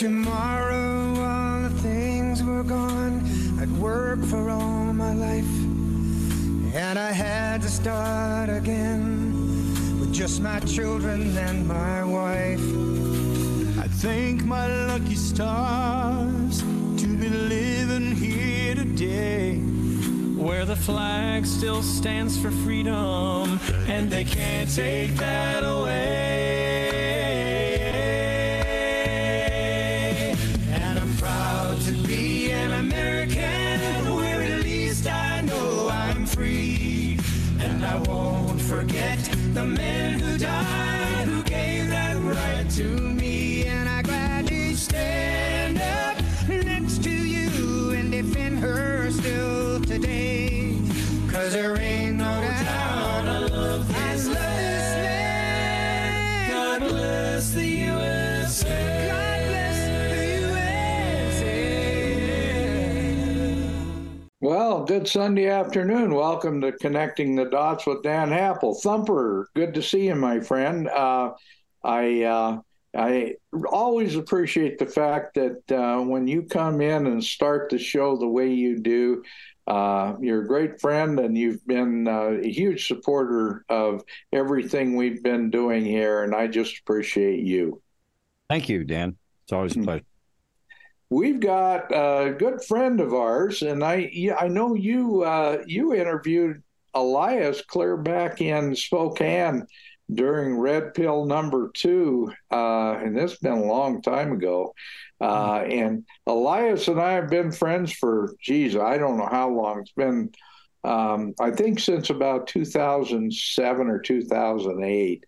tomorrow all the things were gone, I'd work for all my life. And I had to start again with just my children and my wife. I thank my lucky stars to be living here today. Where the flag still stands for freedom, and they can't take that away. Good Sunday afternoon. Welcome to Connecting the Dots with Dan Happel. Thumper, good to see you, my friend. Uh, I uh, I always appreciate the fact that uh, when you come in and start the show the way you do, uh, you're a great friend and you've been uh, a huge supporter of everything we've been doing here, and I just appreciate you. Thank you, Dan. It's always a pleasure. We've got a good friend of ours, and I I know you uh, you interviewed Elias clear back in Spokane during Red Pill number two, uh, and this has been a long time ago. Uh, and Elias and I have been friends for, geez, I don't know how long. It's been, um, I think, since about 2007 or 2008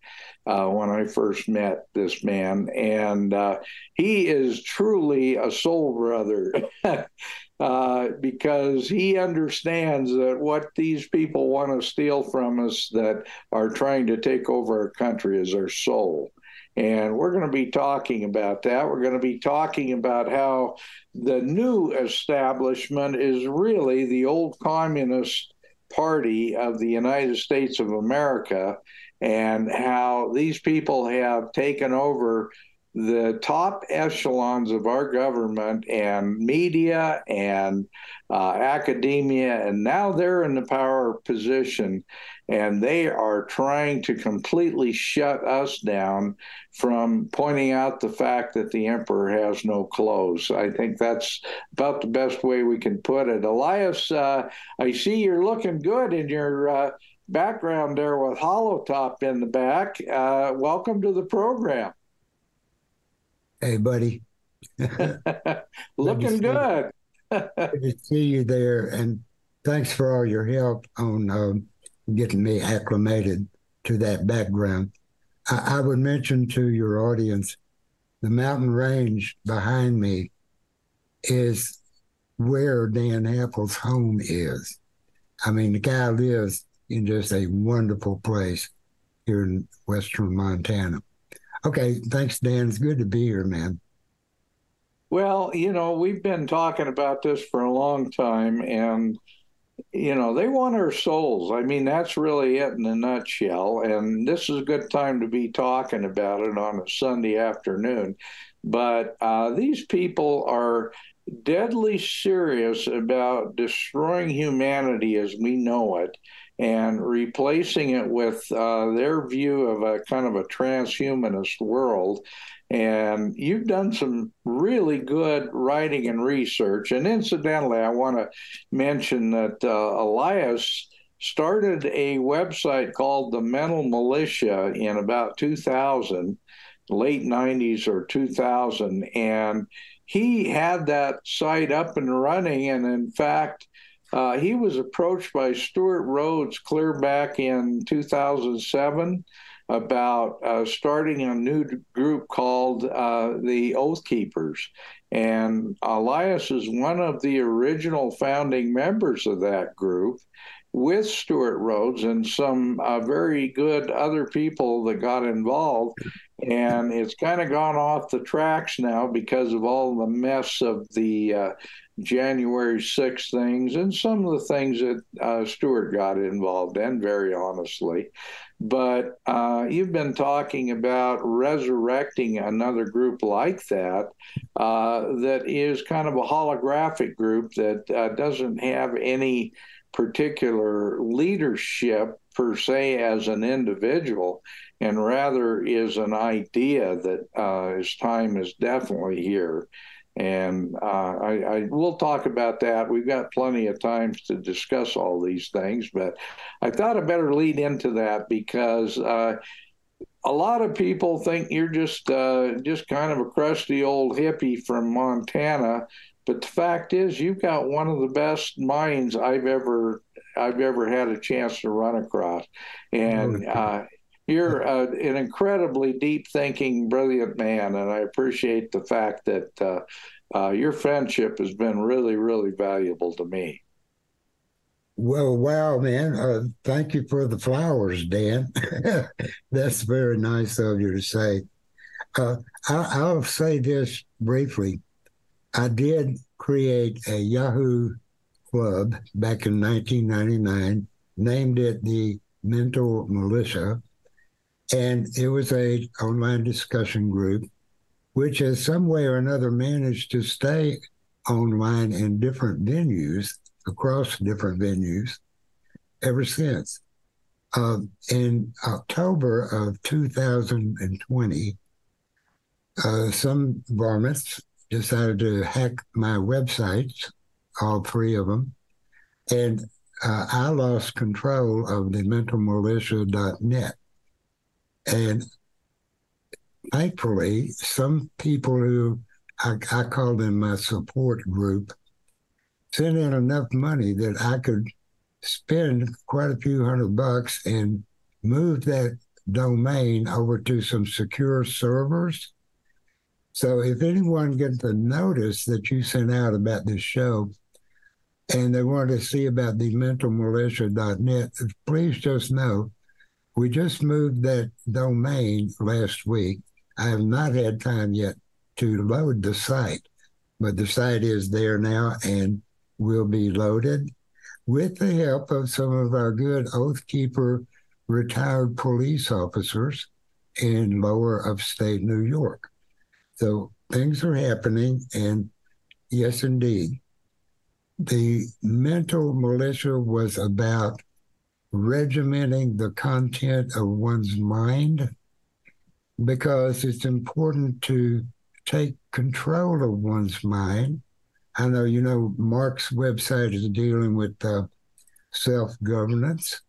uh, when I first met this man. And uh, he is truly a soul brother. Uh, because he understands that what these people want to steal from us that are trying to take over our country is our soul. And we're going to be talking about that. We're going to be talking about how the new establishment is really the old communist party of the United States of America and how these people have taken over the top echelons of our government and media and uh, academia, and now they're in the power position and they are trying to completely shut us down from pointing out the fact that the emperor has no clothes. I think that's about the best way we can put it. Elias, uh, I see you're looking good in your. Uh, background there with Hollow Top in the back. Uh, welcome to the program. Hey, buddy. Looking good. Good to see you there, and thanks for all your help on um, getting me acclimated to that background. I, I would mention to your audience the mountain range behind me is where Dan Happel's home is. I mean, the guy lives in just a wonderful place here in western Montana. Okay, thanks, Dan. It's good to be here, man. Well, you know, we've been talking about this for a long time, and you know, they want our souls. I mean, that's really it in a nutshell. And this is a good time to be talking about it on a Sunday afternoon. But uh, these people are deadly serious about destroying humanity as we know it and replacing it with uh, their view of a kind of a transhumanist world. And you've done some really good writing and research. And incidentally, I want to mention that uh, Elias started a website called the Mental Militia in about 2000, late 90s or 2000. And he had that site up and running. And in fact, uh, he was approached by Stewart Rhodes clear back in 2007 about uh, starting a new group called uh, the Oath Keepers. And Elias is one of the original founding members of that group. With Stewart Rhodes and some uh, very good other people that got involved. And it's kind of gone off the tracks now because of all the mess of the uh, January 6 things and some of the things that uh, Stewart got involved in, very honestly. But uh, you've been talking about resurrecting another group like that, uh, that is kind of a holographic group that uh, doesn't have any particular leadership per se as an individual, and rather is an idea that uh, his time is definitely here. And uh, I, I will talk about that. We've got plenty of times to discuss all these things, but I thought I better lead into that because uh, a lot of people think you're just uh, just kind of a crusty old hippie from Montana, but the fact is you've got one of the best minds I've ever I've ever had a chance to run across, and uh, you're uh, an incredibly deep thinking, brilliant man, and I appreciate the fact that uh, uh, your friendship has been really, really valuable to me. Well, wow, man. Uh, thank you for the flowers, Dan. That's very nice of you to say. Uh, I, will say this briefly. I did create a Yahoo club back in 1999, named it the Mental Militia and it was a online discussion group, which has some way or another managed to stay online in different venues across different venues ever since. Um, in October of 2020, uh, some varmints decided to hack my websites, all three of them, and uh, I lost control of the mentalmilitia.net. And thankfully, some people who I, I call them my support group sent in enough money that I could spend quite a few hundred bucks and move that domain over to some secure servers. So if anyone gets the notice that you sent out about this show and they want to see about the mentalmilitia.net, please just know we just moved that domain last week. I have not had time yet to load the site, but the site is there now and will be loaded with the help of some of our good Oath Keeper retired police officers in lower upstate New York. So things are happening, and yes, indeed. The mental militia was about regimenting the content of one's mind because it's important to take control of one's mind. I know, you know, Mark's website is dealing with uh, self governance.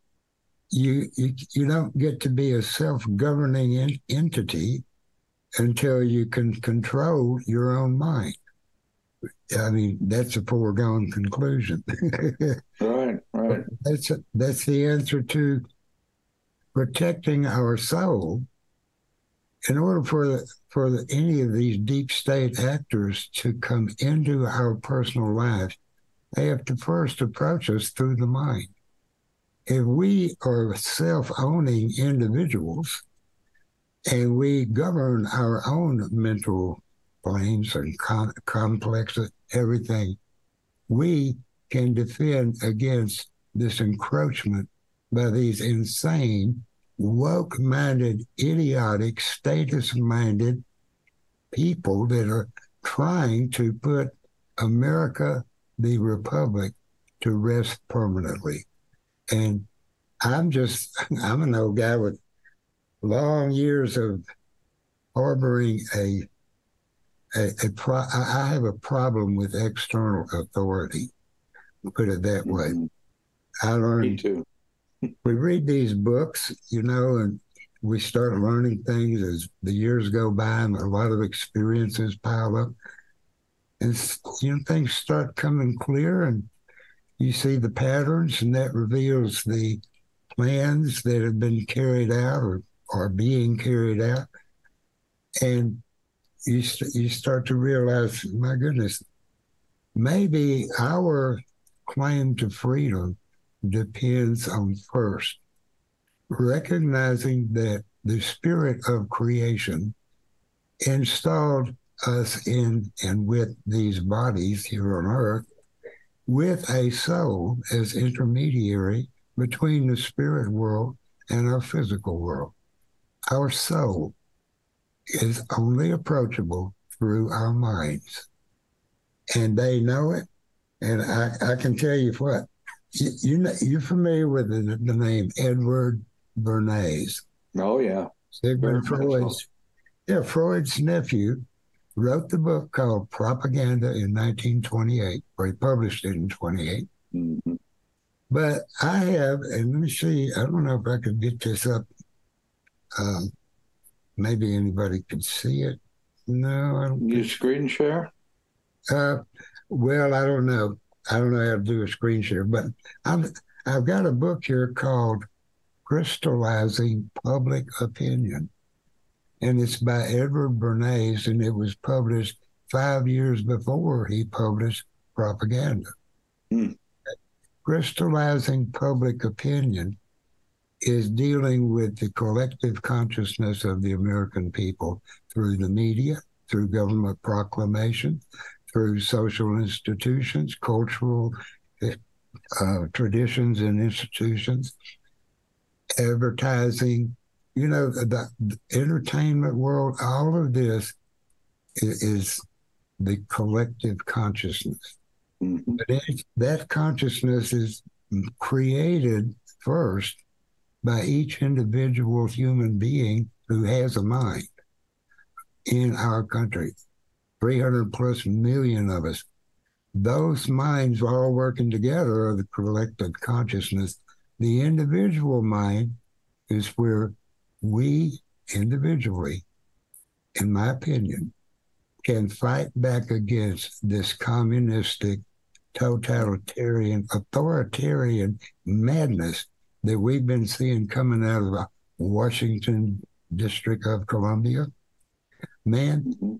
You, you, you don't get to be a self governing in- entity until you can control your own mind. I mean, that's a foregone conclusion. right, right. That's a, that's the answer to protecting our soul. In order for for the, any of these deep state actors to come into our personal lives, they have to first approach us through the mind. If we are self-owning individuals and we govern our own mental planes and com- complexes, everything, we can defend against this encroachment by these insane, woke minded, idiotic, status minded people that are trying to put America, the Republic, to rest permanently. And I'm just, I'm an old guy with long years of harboring a a, a pro- I have a problem with external authority. Put it that way. Mm-hmm. I learned. Me too. we read these books, you know, and we start learning things as the years go by, and a lot of experiences pile up, and you know things start coming clear, and you see the patterns, and that reveals the plans that have been carried out or are being carried out, and you, you start to realize, my goodness, maybe our claim to freedom depends on first recognizing that the spirit of creation installed us in and with these bodies here on earth with a soul as intermediary between the spirit world and our physical world. Our soul is only approachable through our minds. And they know it. And I, I can tell you what, you, you know, you're familiar with the, the name Edward Bernays. Oh, yeah. Sigmund Freud's, yeah, Freud's nephew wrote the book called Propaganda in 1928, or he published it in 28. Mm-hmm. But I have, and let me see, I don't know if I could get this up. Um, maybe anybody could see it. No, I don't. You screen share? Uh, well, I don't know. I don't know how to do a screen share, but I'm, I've got a book here called Crystallizing Public Opinion and it's by Edward Bernays, and it was published five years before he published Propaganda. Mm. Crystallizing public opinion is dealing with the collective consciousness of the American people through the media, through government proclamation, through social institutions, cultural uh, traditions and institutions, advertising, you know, the, the entertainment world, all of this is, is the collective consciousness. Mm-hmm. But it, that consciousness is created first by each individual human being who has a mind in our country. 300 plus million of us. Those minds all working together are the collective consciousness. The individual mind is where we individually, in my opinion, can fight back against this communistic, totalitarian, authoritarian madness that we've been seeing coming out of the Washington District of Columbia. Man, mm-hmm.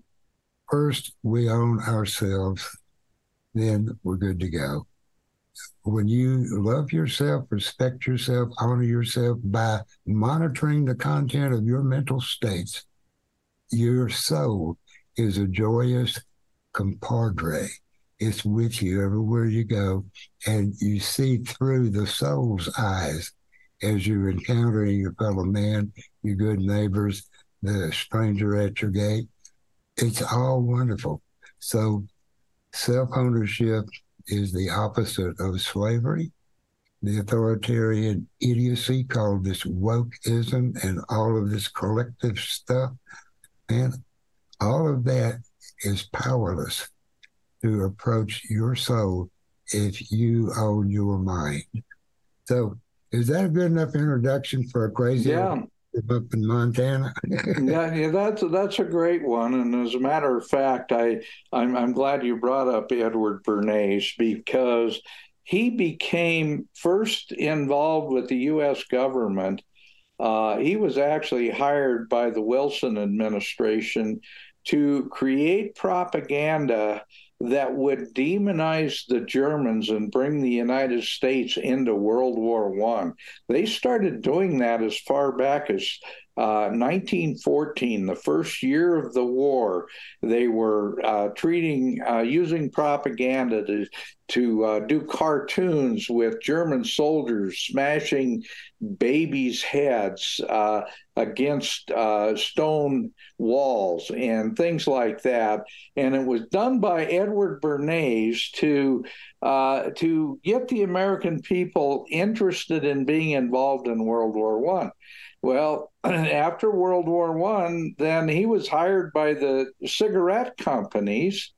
first we own ourselves, then we're good to go when you love yourself, respect yourself, honor yourself by monitoring the content of your mental states, your soul is a joyous compadre. It's with you everywhere you go, and you see through the soul's eyes as you're encountering your fellow man, your good neighbors, the stranger at your gate. It's all wonderful. So, self ownership is the opposite of slavery. The authoritarian idiocy called this wokeism and all of this collective stuff. And all of that is powerless to approach your soul if you own your mind. So, is that a good enough introduction for a crazy? Yeah up in Montana. yeah, yeah, that's that's a great one. And as a matter of fact, I I'm, I'm glad you brought up Edward Bernays because he became first involved with the U.S. government. Uh, he was actually hired by the Wilson administration to create propaganda that would demonize the Germans and bring the United States into World War One. They started doing that as far back as uh, 1914, the first year of the war, they were uh, treating uh, using propaganda to to uh, do cartoons with German soldiers smashing babies' heads uh, against uh, stone walls and things like that. And it was done by Edward Bernays to to get the American people interested in being involved in World War One. Well, after World War One, then he was hired by the cigarette companies,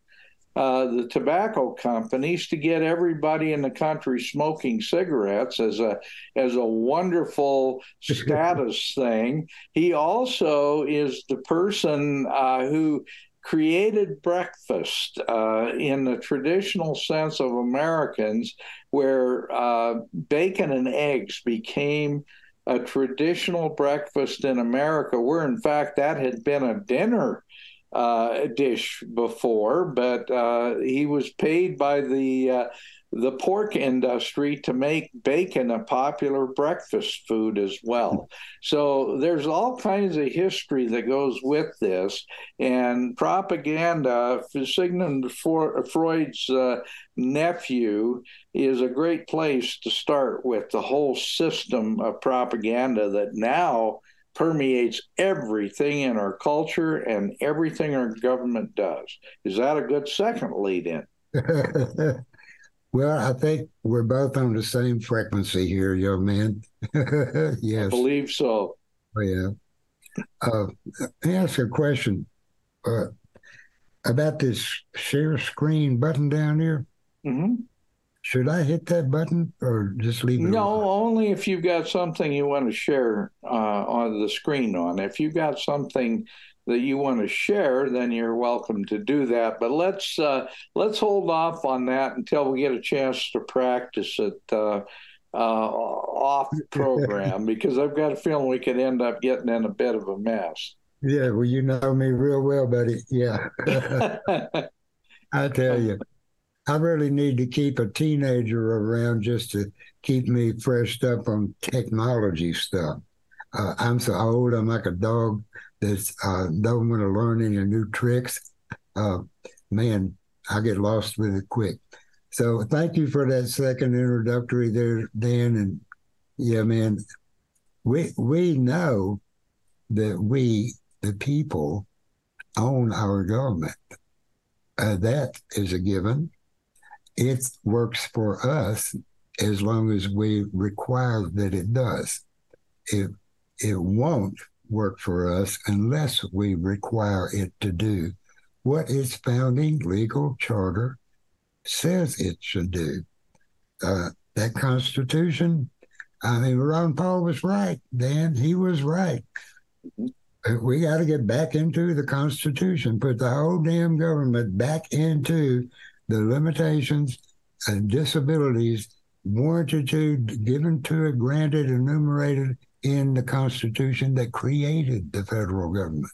uh, the tobacco companies, to get everybody in the country smoking cigarettes as a as a wonderful status thing. He also is the person uh, who created breakfast uh, in the traditional sense of Americans, where uh, bacon and eggs became a traditional breakfast in America, where in fact that had been a dinner uh, dish before, but uh, he was paid by the uh, the pork industry to make bacon a popular breakfast food as well. So there's all kinds of history that goes with this, and propaganda. Sigmund Freud's uh, nephew is a great place to start with the whole system of propaganda that now permeates everything in our culture and everything our government does. Is that a good second lead in? well, I think we're both on the same frequency here, young man. yes. I believe so. Oh, yeah. Uh, let me ask a question uh, about this share screen button down here. Mm-hmm. Should I hit that button or just leave it? No, only if you've got something you want to share uh, on the screen on. If you've got something that you want to share, then you're welcome to do that. But let's uh, let's hold off on that until we get a chance to practice it uh, uh off program because I've got a feeling we could end up getting in a bit of a mess. Yeah, well, you know me real well, buddy. Yeah, I tell you. I really need to keep a teenager around just to keep me freshed up on technology stuff. Uh, I'm so old. I'm like a dog that uh, don't want to learn any new tricks. Uh, man, I get lost with it quick. So thank you for that second introductory there, Dan. And yeah, man, we we know that we, the people, own our government. Uh, that is a given it works for us as long as we require that it does. It, it won't work for us unless we require it to do what its founding legal charter says it should do. Uh, that Constitution, I mean, Ron Paul was right, Dan. He was right. We got to get back into the Constitution, put the whole damn government back into the limitations and disabilities warranted to, given to it, granted, enumerated in the Constitution that created the federal government.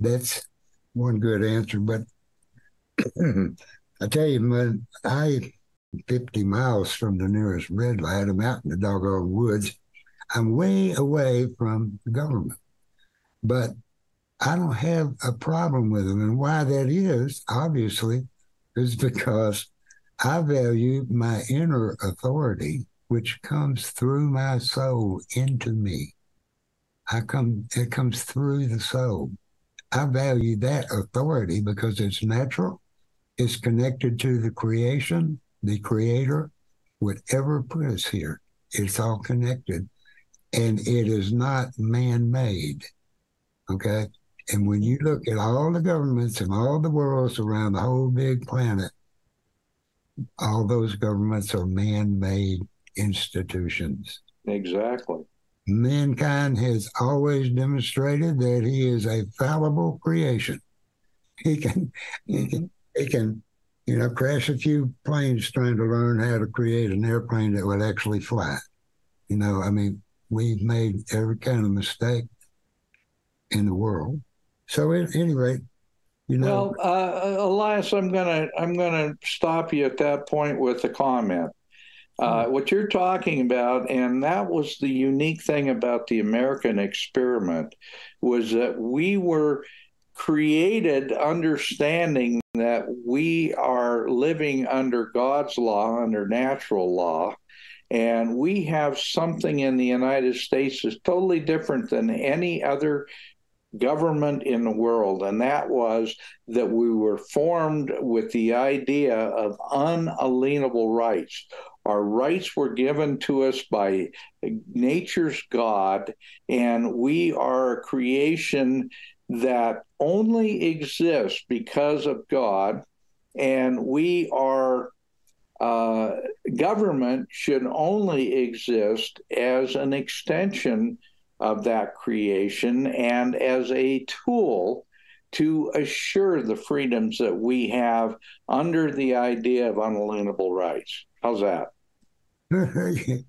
That's one good answer. But I tell you, man, I 50 miles from the nearest red light. I'm out in the doggone woods. I'm way away from the government. But I don't have a problem with them. And why that is, obviously, is because I value my inner authority, which comes through my soul into me. I come, it comes through the soul. I value that authority because it's natural, it's connected to the creation, the creator, whatever put us here. It's all connected. And it is not man made. Okay. And when you look at all the governments and all the worlds around the whole big planet, all those governments are man made institutions. Exactly. Mankind has always demonstrated that he is a fallible creation. He can, he can, he can, you know, crash a few planes trying to learn how to create an airplane that would actually fly. You know, I mean, we've made every kind of mistake in the world. So at any rate, you know. Well, uh, Elias, I'm gonna I'm gonna stop you at that point with a comment. Uh, hmm. what you're talking about, and that was the unique thing about the American experiment, was that we were created understanding that we are living under God's law, under natural law, and we have something in the United States that's totally different than any other government in the world, and that was that we were formed with the idea of unalienable rights. Our rights were given to us by nature's God, and we are a creation that only exists because of God, and we are. Uh, government should only exist as an extension of that creation and as a tool to assure the freedoms that we have under the idea of unalienable rights. How's that?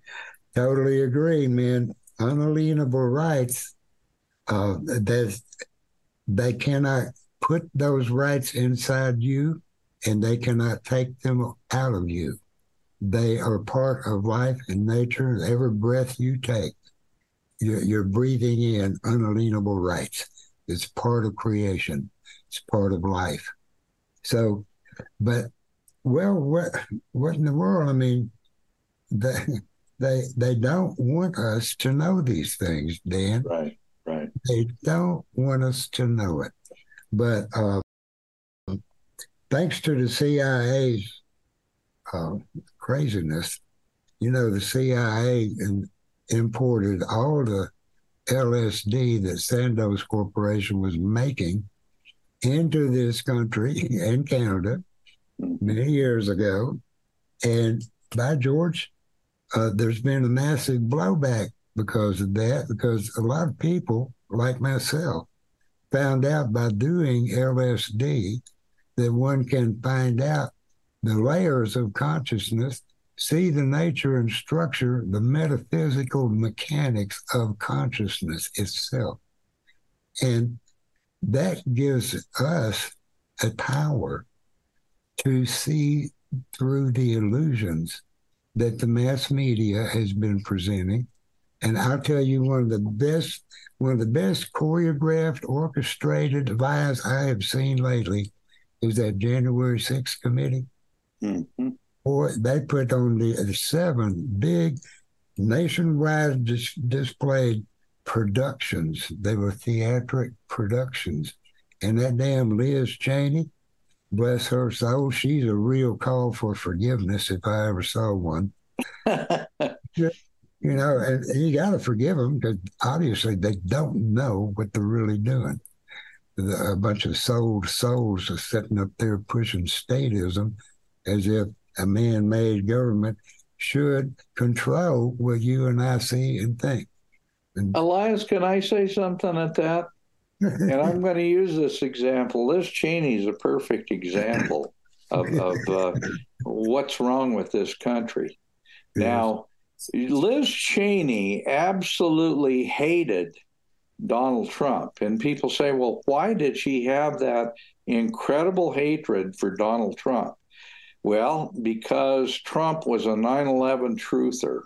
totally agree, man. Unalienable rights, uh, they cannot put those rights inside you and they cannot take them out of you. they are part of life and nature. Every breath you take, you're, you're breathing in unalienable rights. It's part of creation. It's part of life. So, but well, what what in the world? I mean, they they they don't want us to know these things, Dan. Right, right. They don't want us to know it. But uh, thanks to the CIA's uh, craziness, you know, the CIA in, imported all the LSD that Sandoz Corporation was making into this country and Canada many years ago. And by George, uh, there's been a massive blowback because of that, because a lot of people, like myself, found out by doing LSD that one can find out the layers of consciousness, see the nature and structure, the metaphysical mechanics of consciousness itself. And that gives us a power to see through the illusions that the mass media has been presenting. And I'll tell you one of the best, one of the best choreographed, orchestrated lies I have seen lately is that January 6th committee. Mm-hmm. Boy, they put on the, seven big nationwide dis- displayed productions. They were theatric productions. And that damn Liz Cheney, bless her soul, she's a real call for forgiveness if I ever saw one. you know, and you got to forgive them because obviously they don't know what they're really doing. The, a bunch of sold souls are sitting up there pushing statism as if a man made government should control what you and I see and think. And, Elias, can I say something at that? and I'm going to use this example. Liz Cheney is a perfect example of, of uh, what's wrong with this country. Yes. Now, Liz Cheney absolutely hated Donald Trump. And people say, well, why did she have that incredible hatred for Donald Trump? Well, because Trump was a 9 11 truther.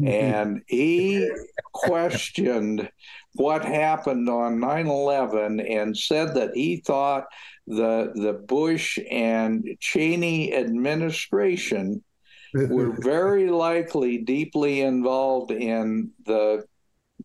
Mm-hmm. And he questioned what happened on 9 11 and said that he thought the, the Bush and Cheney administration were very likely deeply involved in the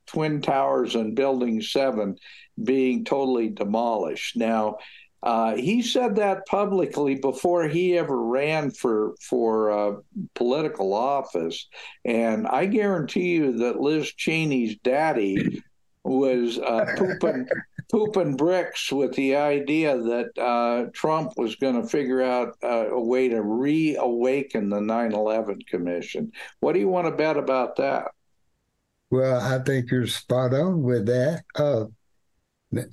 Twin Towers and Building 7 being totally demolished. Now, uh, he said that publicly before he ever ran for for uh, political office, and I guarantee you that Liz Cheney's daddy was uh, pooping pooping bricks with the idea that uh, Trump was going to figure out uh, a way to reawaken the 9/11 Commission. What do you want to bet about that? Well, I think you're spot on with that. Uh,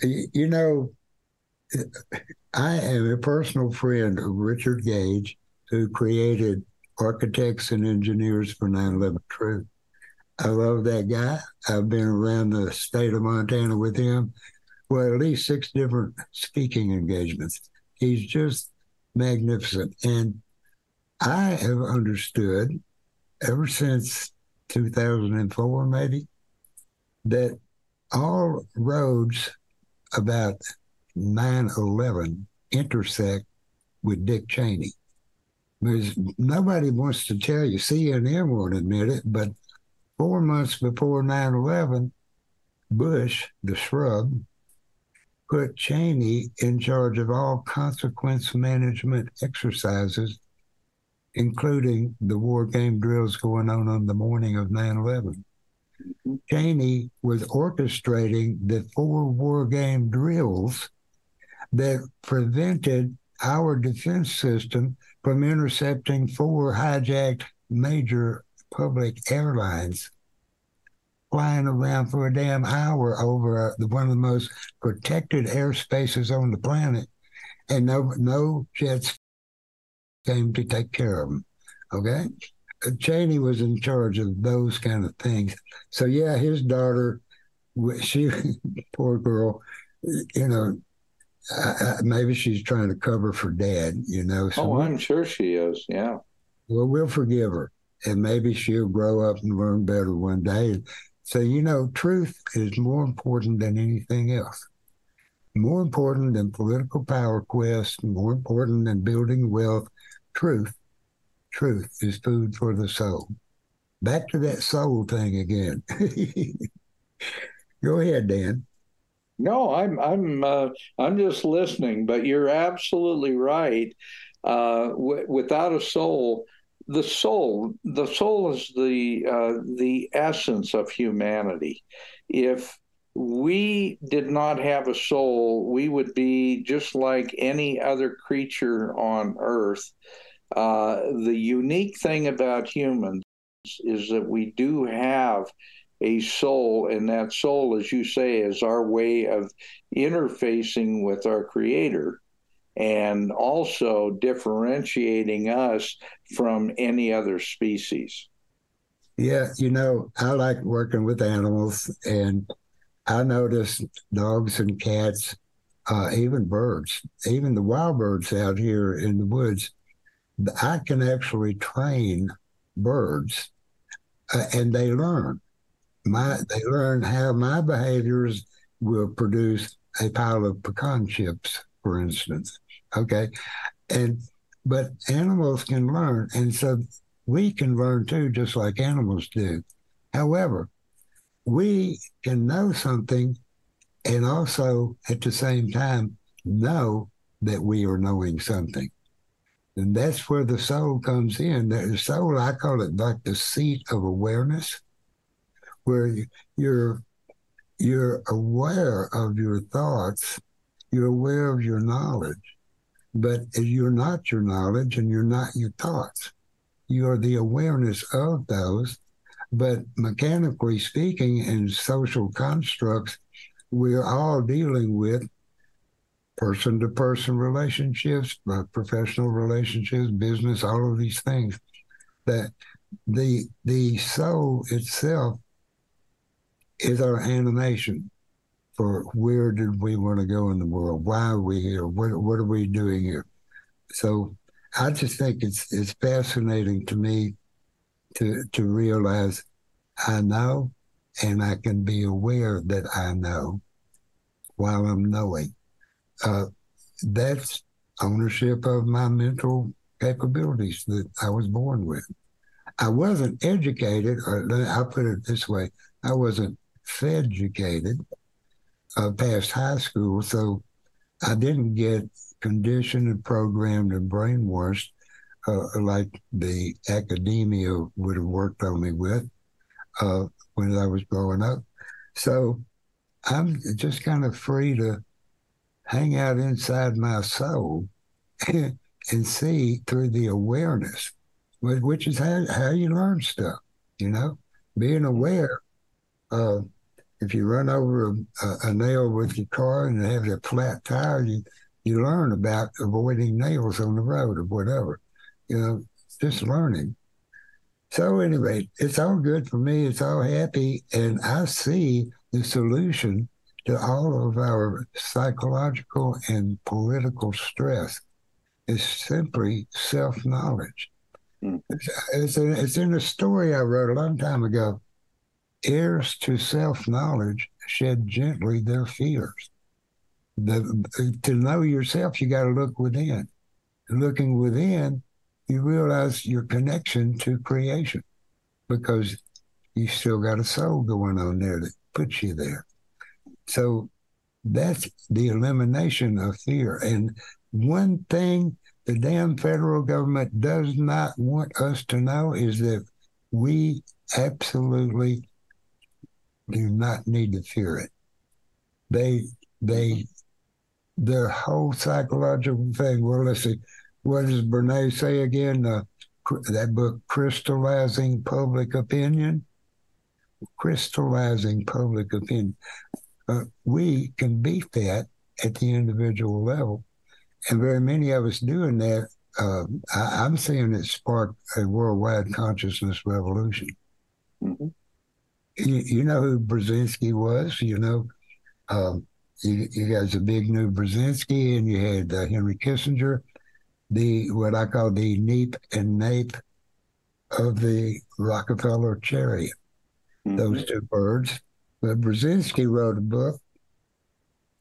you know, I am a personal friend of Richard Gage, who created Architects and Engineers for 9 11 Truth. I love that guy. I've been around the state of Montana with him. Well, at least six different speaking engagements. He's just magnificent. And I have understood ever since 2004, maybe, that all roads about 9 11 intersect with Dick Cheney. Because nobody wants to tell you, CNN won't admit it, but four months before 9 11, Bush, the shrub, put Cheney in charge of all consequence management exercises, including the war game drills going on on the morning of 9 11. Mm-hmm. Cheney was orchestrating the four war game drills that prevented our defense system from intercepting four hijacked major public airlines flying around for a damn hour over uh, one of the most protected airspaces on the planet, and no no jets came to take care of them. Okay, Uh, Cheney was in charge of those kind of things. So yeah, his daughter, she poor girl, you know. Uh, maybe she's trying to cover for dad, you know. So Oh, I'm sure she is. Yeah. Well, we'll forgive her, and maybe she'll grow up and learn better one day. So, you know, truth is more important than anything else. More important than political power quest, more important than building wealth. Truth, truth is food for the soul. Back to that soul thing again. Go ahead, Dan. No, I'm I'm uh, I'm just listening, but you're absolutely right. Uh, w- without a soul, the soul, the soul is the uh, the essence of humanity. If we did not have a soul, we would be just like any other creature on Earth. Uh, the unique thing about humans is that we do have a soul, and that soul, as you say, is our way of interfacing with our Creator and also differentiating us from any other species. Yeah, you know, I like working with animals, and I notice dogs and cats, uh, even birds, even the wild birds out here in the woods. I can actually train birds, uh, and they learn. My they learn how my behaviors will produce a pile of pecan chips, for instance. Okay. And, but animals can learn. And so we can learn too, just like animals do. However, we can know something and also at the same time know that we are knowing something. And that's where the soul comes in. The soul, I call it like the seat of awareness, where you're you're aware of your thoughts, you're aware of your knowledge, but you're not your knowledge and you're not your thoughts. You are the awareness of those. But mechanically speaking, in social constructs, we're all dealing with person to person relationships, uh, professional relationships, business, all of these things. That the the soul itself is our animation for where did we want to go in the world? Why are we here? What what are we doing here? So I just think it's it's fascinating to me to to realize I know and I can be aware that I know while I'm knowing. Uh, that's ownership of my mental capabilities that I was born with. I wasn't educated, or I'll put it this way I wasn't educated uh, past high school, so I didn't get conditioned and programmed and brainwashed uh, like the academia would have worked on me with uh, when I was growing up. So I'm just kind of free to hang out inside my soul and, see through the awareness, which is how, how you learn stuff, you know, being aware of if you run over a, a, nail with your car and have a flat tire, you you learn about avoiding nails on the road or whatever. You know, just learning. So anyway, it's all good for me. It's all happy, and I see the solution to all of our psychological and political stress is simply self knowledge. Mm. It's, it's, it's in a story I wrote a long time ago heirs to self knowledge shed gently their fears. The, to know yourself, you got to look within. Looking within, you realize your connection to creation because you still got a soul going on there that puts you there. So that's the elimination of fear. And one thing the damn federal government does not want us to know is that we absolutely do not need to fear it. They they their whole psychological thing. Well, let's see, what does Bernays say again? Uh, that book, crystallizing public opinion. Crystallizing public opinion. Uh, we can beat that at the individual level, and very many of us doing that. Uh, I, am seeing it spark a worldwide consciousness revolution. Mm-hmm you, you know who Brzezinski was, you know. Um, you, you guys Zbigniew Brzezinski, and you had uh, Henry Kissinger, the what I call the NEAP and NAPE of the Rockefeller chariot. Mm-hmm. Those two birds. But Brzezinski wrote a book,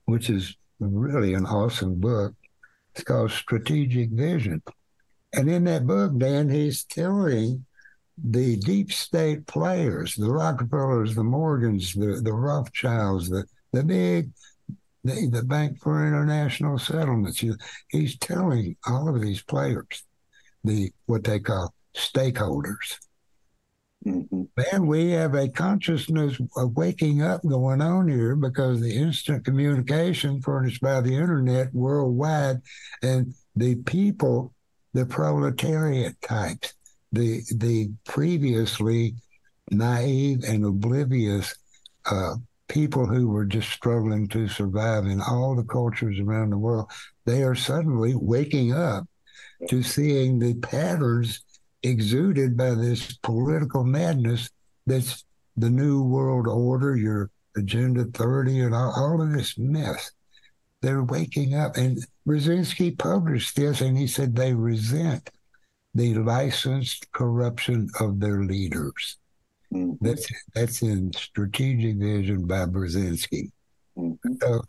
which is really an awesome book. It's called Strategic Vision. And in that book, Dan, he's telling the deep state players, the Rockefellers, the Morgans, the, the Rothschilds, the, the big, the, the Bank for International Settlements. He's telling all of these players, the what they call stakeholders. Mm-hmm. Man, we have a consciousness of waking up going on here because the instant communication furnished by the internet worldwide and the people, the proletariat types, the the previously naive and oblivious uh, people who were just struggling to survive in all the cultures around the world, they are suddenly waking up to seeing the patterns exuded by this political madness that's the new world order, your Agenda 30, and all, all of this mess. They're waking up. And Brzezinski published this, and he said they resent the licensed corruption of their leaders. Mm-hmm. That's that's in Strategic Vision by Brzezinski. Mm-hmm. So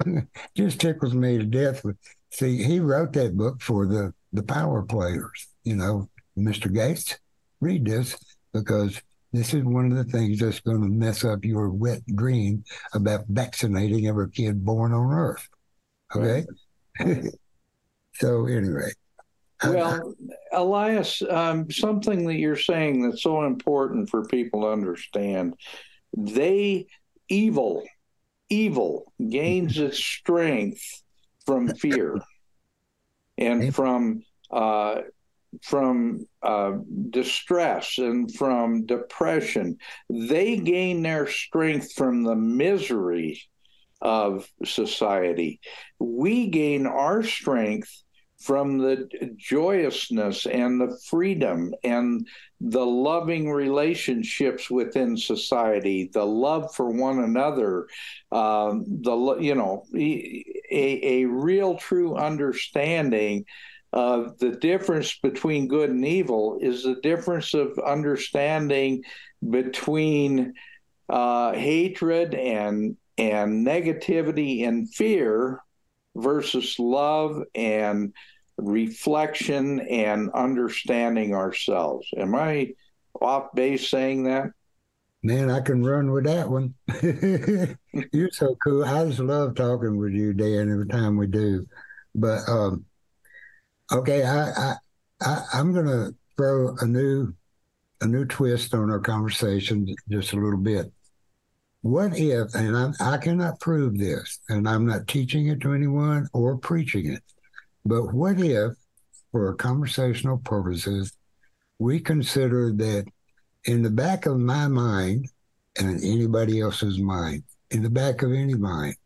just tickles me to death. See, he wrote that book for the the power players. You know, Mr. Gates, read this because this is one of the things that's going to mess up your wet dream about vaccinating every kid born on Earth. Okay. Right. so anyway, well, Elias, um, something that you're saying that's so important for people to understand. They, evil, evil gains its strength from fear and from uh, from uh, distress and from depression. They gain their strength from the misery of society. We gain our strength from the joyousness and the freedom and the loving relationships within society, the love for one another, um, the you know a, a real true understanding of the difference between good and evil is the difference of understanding between uh, hatred and and negativity and fear versus love and reflection and understanding ourselves. Am I off base saying that? Man, I can run with that one. You're so cool. I just love talking with you, Dan, every time we do. But um, okay, I, I, I I'm gonna throw a new a new twist on our conversation just a little bit. What if, and I, I cannot prove this, and I'm not teaching it to anyone or preaching it, but what if, for conversational purposes, we consider that in the back of my mind and anybody else's mind, in the back of any mind,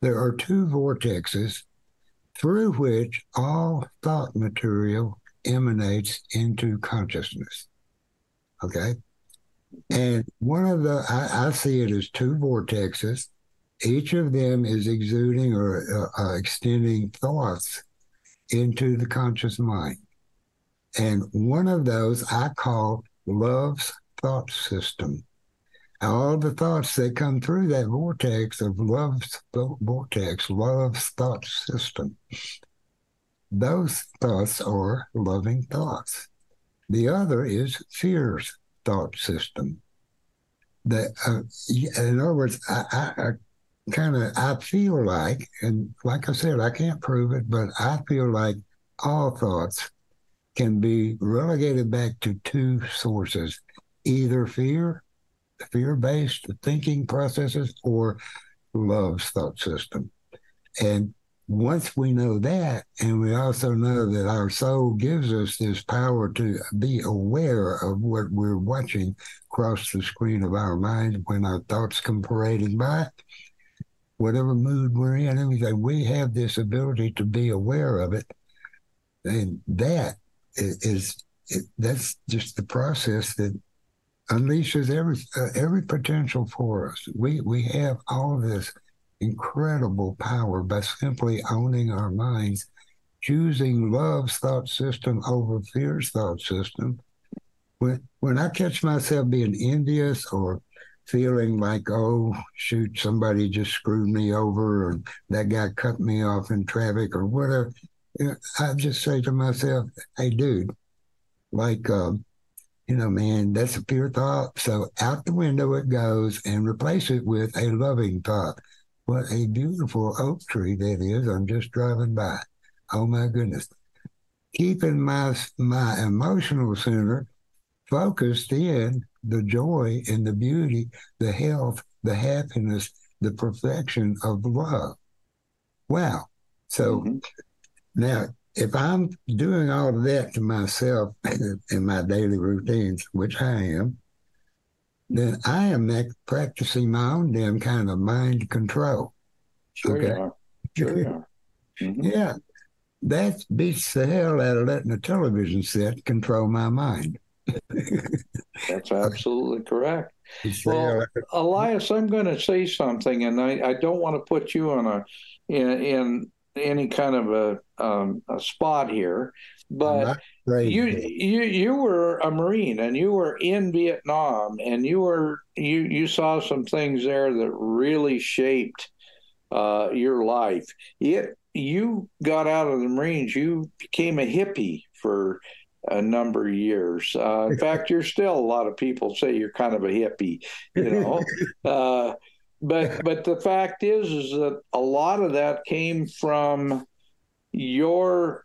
there are two vortexes through which all thought material emanates into consciousness. Okay? And one of the, I, I, see it as two vortexes. Each of them is exuding or uh, uh, extending thoughts into the conscious mind. And one of those I call love's thought system. All the thoughts that come through that vortex of love's vortex, love's thought system, those thoughts are loving thoughts. The other is fear's thought system. That, uh, in other words, I, I, I kind of I feel like, and like I said, I can't prove it, but I feel like all thoughts can be relegated back to two sources: either fear, fear-based thinking processes, or love's thought system. And once we know that, and we also know that our soul gives us this power to be aware of what we're watching across the screen of our mind when our thoughts come parading by, whatever mood we're in, everything, we have this ability to be aware of it. And that is, is that's just the process that unleashes every uh, every potential for us. We we have all this incredible power by simply owning our minds, choosing love's thought system over fear's thought system, when when I catch myself being envious or feeling like, oh shoot, somebody just screwed me over, or that guy cut me off in traffic, or whatever, I just say to myself, hey, dude, like. Um, you know, man, that's a pure thought. So out the window it goes and replace it with a loving thought. What a beautiful oak tree that is. I'm just driving by. Oh my goodness. Keeping my my emotional center focused in the joy and the beauty, the health, the happiness, the perfection of love. Wow. So mm-hmm. now if I'm doing all of that to myself in my daily routines, which I am, then I am practicing my own damn kind of mind control. Sure okay? you are. Sure you are. Mm-hmm. Yeah. That beats the hell out of letting a television set control my mind. That's absolutely correct. Well, Elias, I'm going to say something, and I, I don't want to put you on a in, in any kind of a, um, a spot here, but you you you were a Marine and you were in Vietnam and you were you you saw some things there that really shaped uh, your life. It you got out of the Marines, you became a hippie for a number of years. Uh, in fact, you're still a lot of people say you're kind of a hippie, you know. uh, but but the fact is is that a lot of that came from your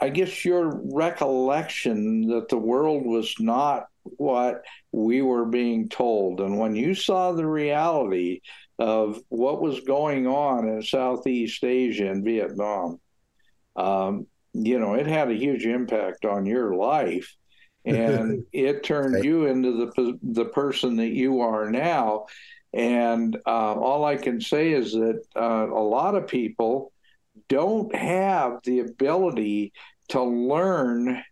I guess your recollection that the world was not what we were being told. And when you saw the reality of what was going on in Southeast Asia and Vietnam, um, you know, it had a huge impact on your life. And it turned you into the the person that you are now. And uh, all I can say is that uh, a lot of people don't have the ability to learn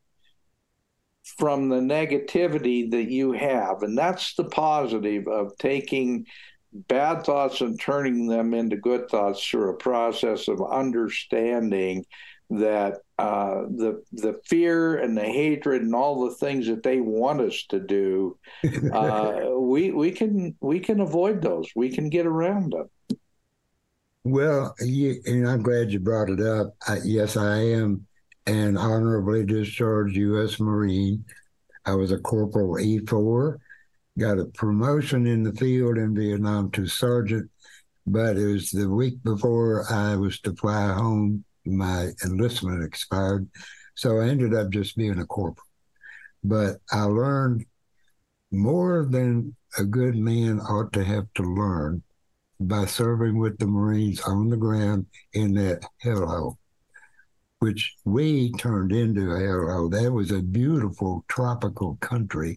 from the negativity that you have. And that's the positive of taking bad thoughts and turning them into good thoughts through a process of understanding that uh, the the fear and the hatred and all the things that they want us to do, uh, we we can we can avoid those. We can get around them. Well, you, and I'm glad you brought it up. I, yes, I am an honorably discharged U.S. Marine. I was a corporal E4, got a promotion in the field in Vietnam to sergeant, but it was the week before I was to fly home my enlistment expired. So I ended up just being a corporal. But I learned more than a good man ought to have to learn by serving with the Marines on the ground in that hellhole, which we turned into a hellhole. That was a beautiful tropical country.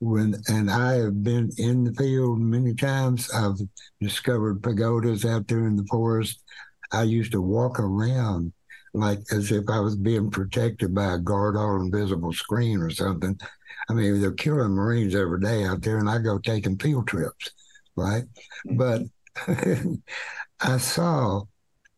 When and I have been in the field many times. I've discovered pagodas out there in the forest. I used to walk around like as if I was being protected by a guard all invisible screen or something. I mean, they're killing Marines every day out there, and I go taking field trips, right? Mm-hmm. But I saw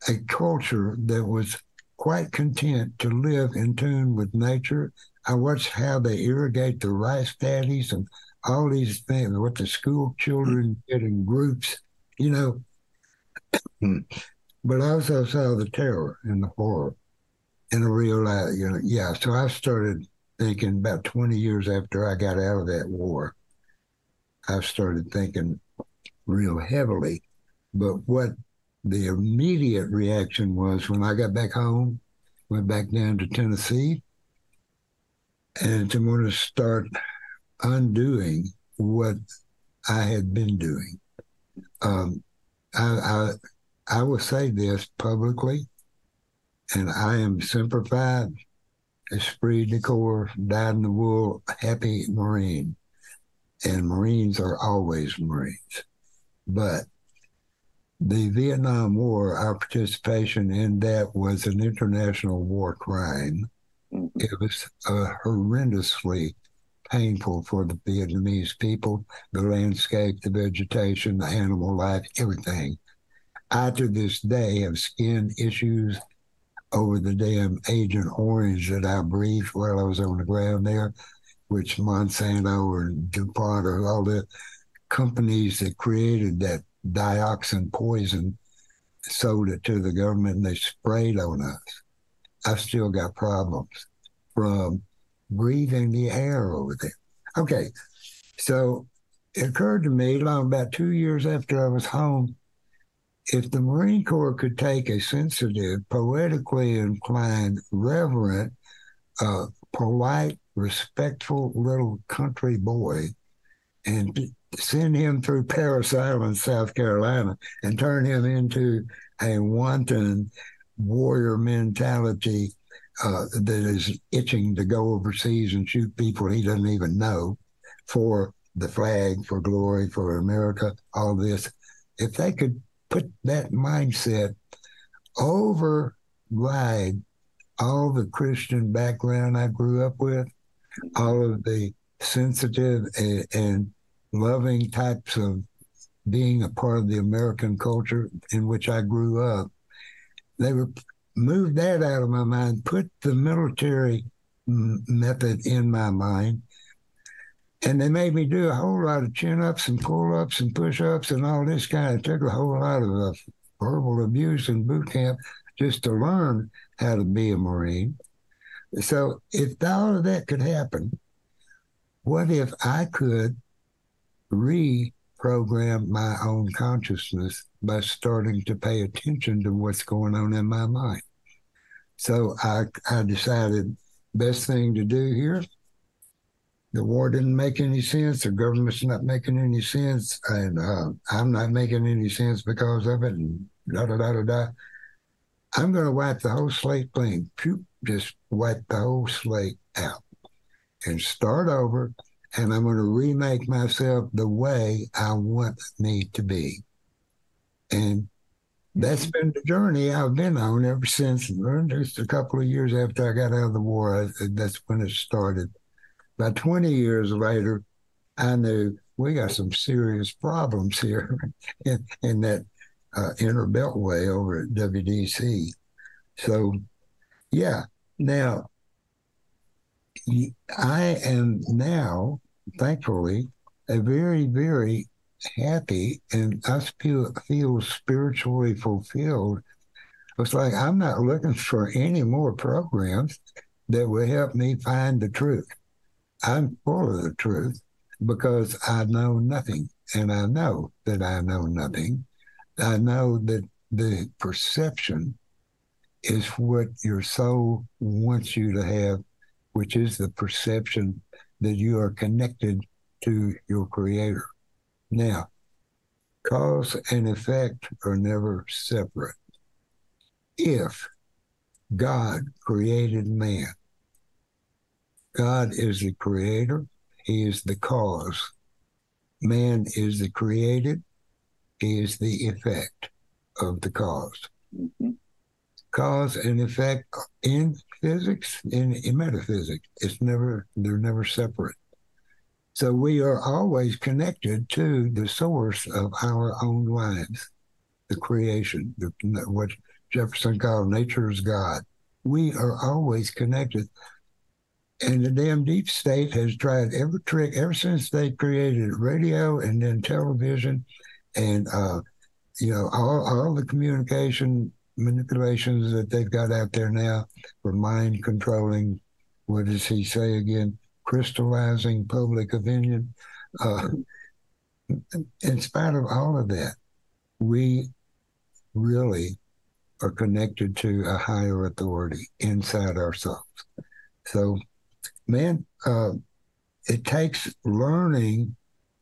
a culture that was quite content to live in tune with nature. I watched how they irrigate the rice paddies and all these things, what the school children mm. did in groups, you know. Mm. but I also saw the terror and the horror and the real, you know, yeah. So I started thinking about 20 years after I got out of that war, I started thinking real heavily. But what the immediate reaction was when I got back home, went back down to Tennessee, and to want to start undoing what I had been doing. Um, I, I I will say this publicly, and I am Semper Fi, esprit de corps, dyed in the wool, happy Marine. And Marines are always Marines. But the Vietnam War, our participation in that was an international war crime. Mm-hmm. It was uh, horrendously painful for the Vietnamese people, the landscape, the vegetation, the animal life, everything. I, to this day, have skin issues over the damn Agent Orange that I breathed while I was on the ground there. which Monsanto and DuPont or all the companies that created that dioxin poison sold it to the government and they sprayed on us. I've still got problems from breathing the air over there. Okay, so it occurred to me long about two years after I was home, if the Marine Corps could take a sensitive, poetically inclined, reverent, uh, polite, respectful little country boy and send him through Parris Island, South Carolina, and turn him into a wanton warrior mentality uh, that is itching to go overseas and shoot people he doesn't even know for the flag, for glory, for America, all this. If they could put that mindset override all the Christian background I grew up with, all of the sensitive and, and loving types of being a part of the American culture in which I grew up. They were moved that out of my mind, put the military m- method in my mind, and they made me do a whole lot of chin ups and pull ups and push ups and all this kind of took a whole lot of uh, verbal abuse in boot camp just to learn how to be a Marine. So if all of that could happen, what if I could reprogram my own consciousness by starting to pay attention to what's going on in my mind? So I, I decided best thing to do here. The war didn't make any sense. The government's not making any sense, and uh, I'm not making any sense because of it. And da da da da da. I'm going to wipe the whole slate clean. Just wipe the whole slate out and start over and I'm going to remake myself the way I want me to be. And that's mm-hmm. been the journey I've been on ever since. Just a couple of years after I got out of the war, that's when it started. About 20 years later, I knew we got some serious problems here in, in that uh, inner beltway over at WDC. So, yeah. Now, I am now, thankfully, a very, very happy and I feel, feel spiritually fulfilled. It's like I'm not looking for any more programs that will help me find the truth. I'm full of the truth because I know nothing. And I know that I know nothing. I know that the perception is what your soul wants you to have which is the perception that you are connected to your creator. Now, cause and effect are never separate. If God created man, God is the creator, he is the cause. Man is the created, he is the effect of the cause. Mm-hmm. Cause and effect in physics and in metaphysics. It's never they're never separate. So we are always connected to the source of our own lives, the creation, the, what Jefferson called nature's God. We are always connected. And the damn deep state has tried every trick ever since they created radio and then television and uh, you know all, all the communication manipulations that they've got out there now for mind controlling. What does he say again? Crystallizing public opinion. Uh, in spite of all of that, we really are connected to a higher authority inside ourselves. So, man, uh, it takes learning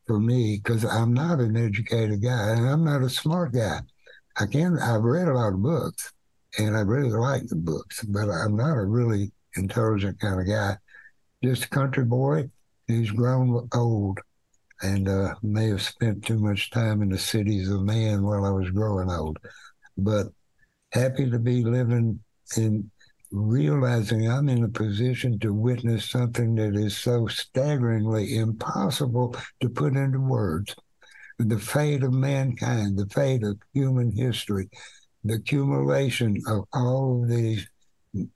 for me because I'm not an educated guy and I'm not a smart guy. I can I've read a lot of books and I really like the books, but I'm not a really intelligent kind of guy. Just a country boy who's grown old and uh, may have spent too much time in the cities of man while I was growing old. But happy to be living in realizing I'm in a position to witness something that is so staggeringly impossible to put into words the fate of mankind, the fate of human history, the accumulation of all of these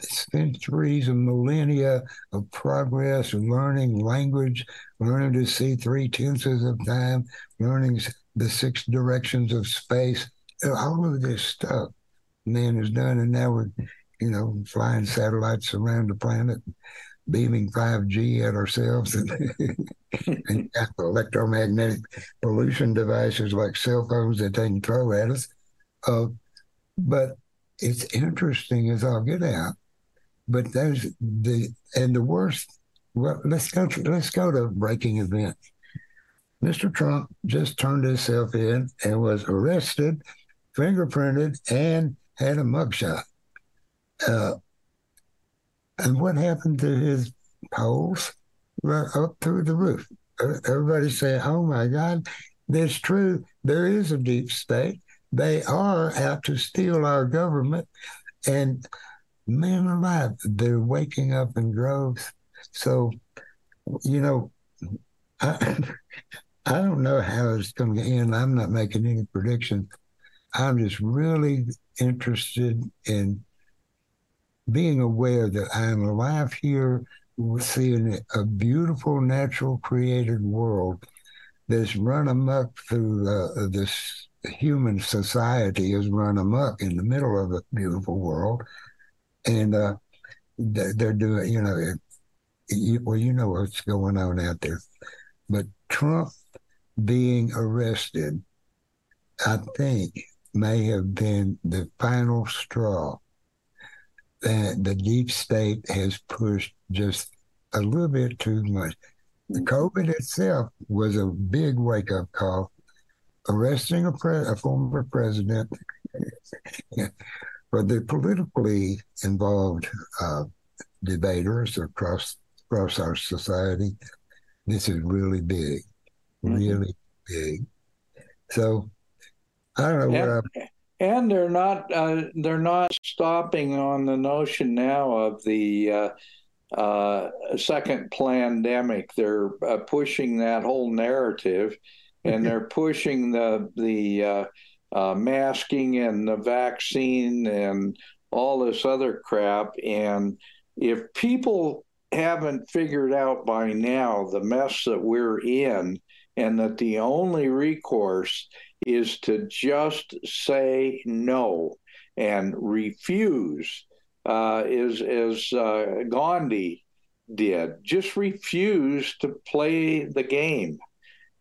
centuries and millennia of progress, learning language, learning to see three tenses of time, learning the six directions of space, uh, all of this stuff man has done. And now we're, you know, flying satellites around the planet, beaming 5G at ourselves, and, and electromagnetic pollution devices like cell phones that they can throw at us. Uh, but it's interesting as I'll get out. But there's the and the worst. Well, let's go. To, let's go to breaking events. Mr. Trump just turned himself in and was arrested, fingerprinted, and had a mugshot. Uh, and what happened to his polls? Right up through the roof. Everybody say, "Oh my God, that's true. There is a deep state. They are out to steal our government." And man alive, they're waking up in droves. So, you know, I, I don't know how it's going to end. I'm not making any predictions. I'm just really interested in being aware that I'm alive here, seeing a beautiful, natural, created world that's run amok through uh, this human society is run amok in the middle of a beautiful world, and uh, they're doing, you know, you, well, you know what's going on out there, but Trump being arrested, I think, may have been the final straw that the deep state has pushed just a little bit too much. The COVID itself was a big wake up call. Arresting a, pre- a former president for the politically involved uh, debaters across across our society, this is really big, mm-hmm. really big. So I don't know and, and they're not uh, they're not stopping on the notion now of the uh, uh, second pandemic. They're uh, pushing that whole narrative, and they're pushing the the uh, uh, masking and the vaccine and all this other crap. And if people haven't figured out by now the mess that we're in, and that the only recourse is to just say no and refuse, uh, is as uh, Gandhi did. Just refuse to play the game.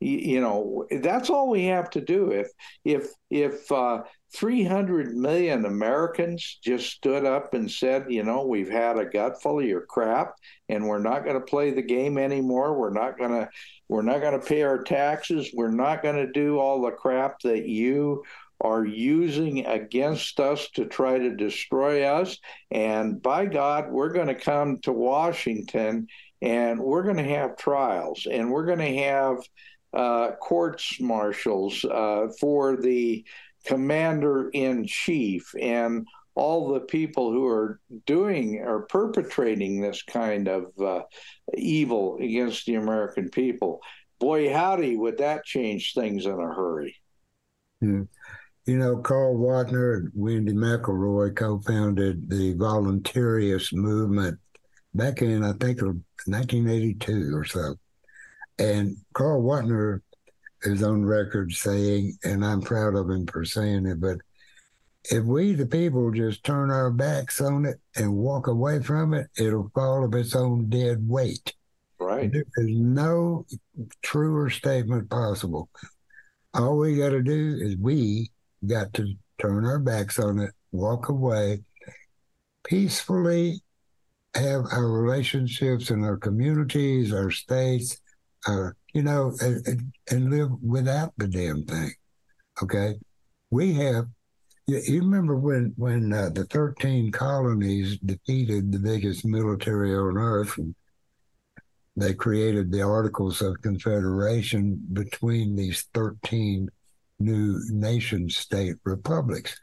You, you, know, that's all we have to do. If if if uh, 300 million Americans just stood up and said, you know, we've had a gutful of your crap, and we're not going to play the game anymore. We're not going to we're not going to pay our taxes. We're not going to do all the crap that you are using against us to try to destroy us. And by God, we're going to come to Washington and we're going to have trials and we're going to have uh, courts martials uh, for the commander in chief and all the people who are doing or perpetrating this kind of uh, evil against the American people. Boy, howdy, would that change things in a hurry. Yeah. You know, Carl Watner and Wendy McElroy co founded the voluntarist movement back in, I think, 1982 or so. And Carl Watner is on record saying, and I'm proud of him for saying it, but if we, the people, just turn our backs on it and walk away from it, it'll fall of its own dead weight. Right. There is no truer statement possible. All we got to do is we got to turn our backs on it, walk away, peacefully have our relationships in our communities, our states, our, you know, and, and live without the damn thing. Okay. We have you remember when when uh, the thirteen colonies defeated the biggest military on earth, and they created the Articles of Confederation between these thirteen new nation state republics.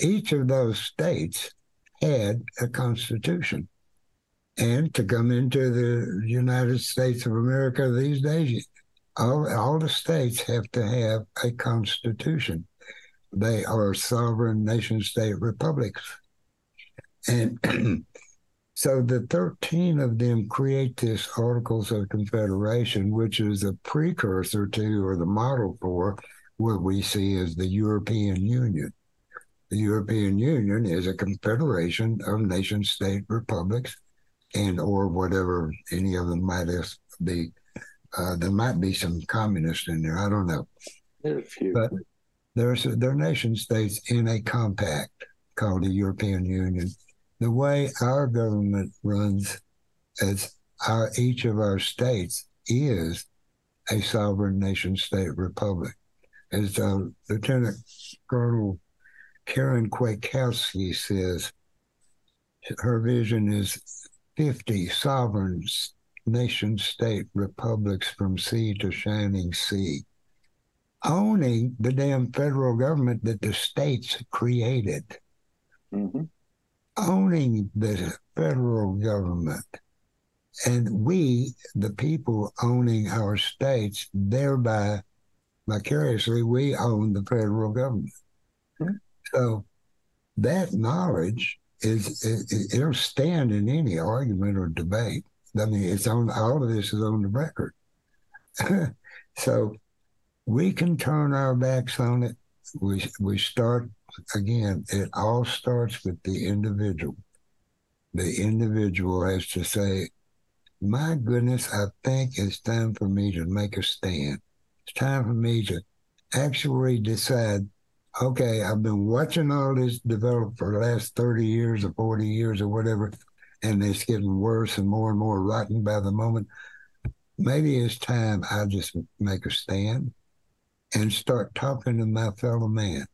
Each of those states had a constitution. And to come into the United States of America these days, all, all the states have to have a constitution. They are sovereign nation state republics. And so the 13 of them create this Articles of Confederation, which is a precursor to or the model for what we see as the European Union. The European Union is a confederation of nation state republics and or whatever any of them might be. Uh, there might be some communists in there. I don't know. But there's they're nation states in a compact called the European Union. The way our government runs as our each of our states is a sovereign nation state republic. As uh, Lieutenant Colonel Karen Kwiatkowski says, her vision is 50 sovereign nation state republics from sea to shining sea owning the damn federal government that the states created, mm-hmm. owning the federal government. And we, the people owning our states, thereby vicariously, we own the federal government. Mm-hmm. So that knowledge is, it, it'll stand in any argument or debate. I mean, it's on all of this is on the record. so we can turn our backs on it. We we start again. It all starts with the individual. The individual has to say, "My goodness, I think it's time for me to make a stand. It's time for me to actually decide." Okay, I've been watching all this develop for the last 30 years or 40 years or whatever, and it's getting worse and more and more rotten by the moment. Maybe it's time I just make a stand and start talking to my fellow man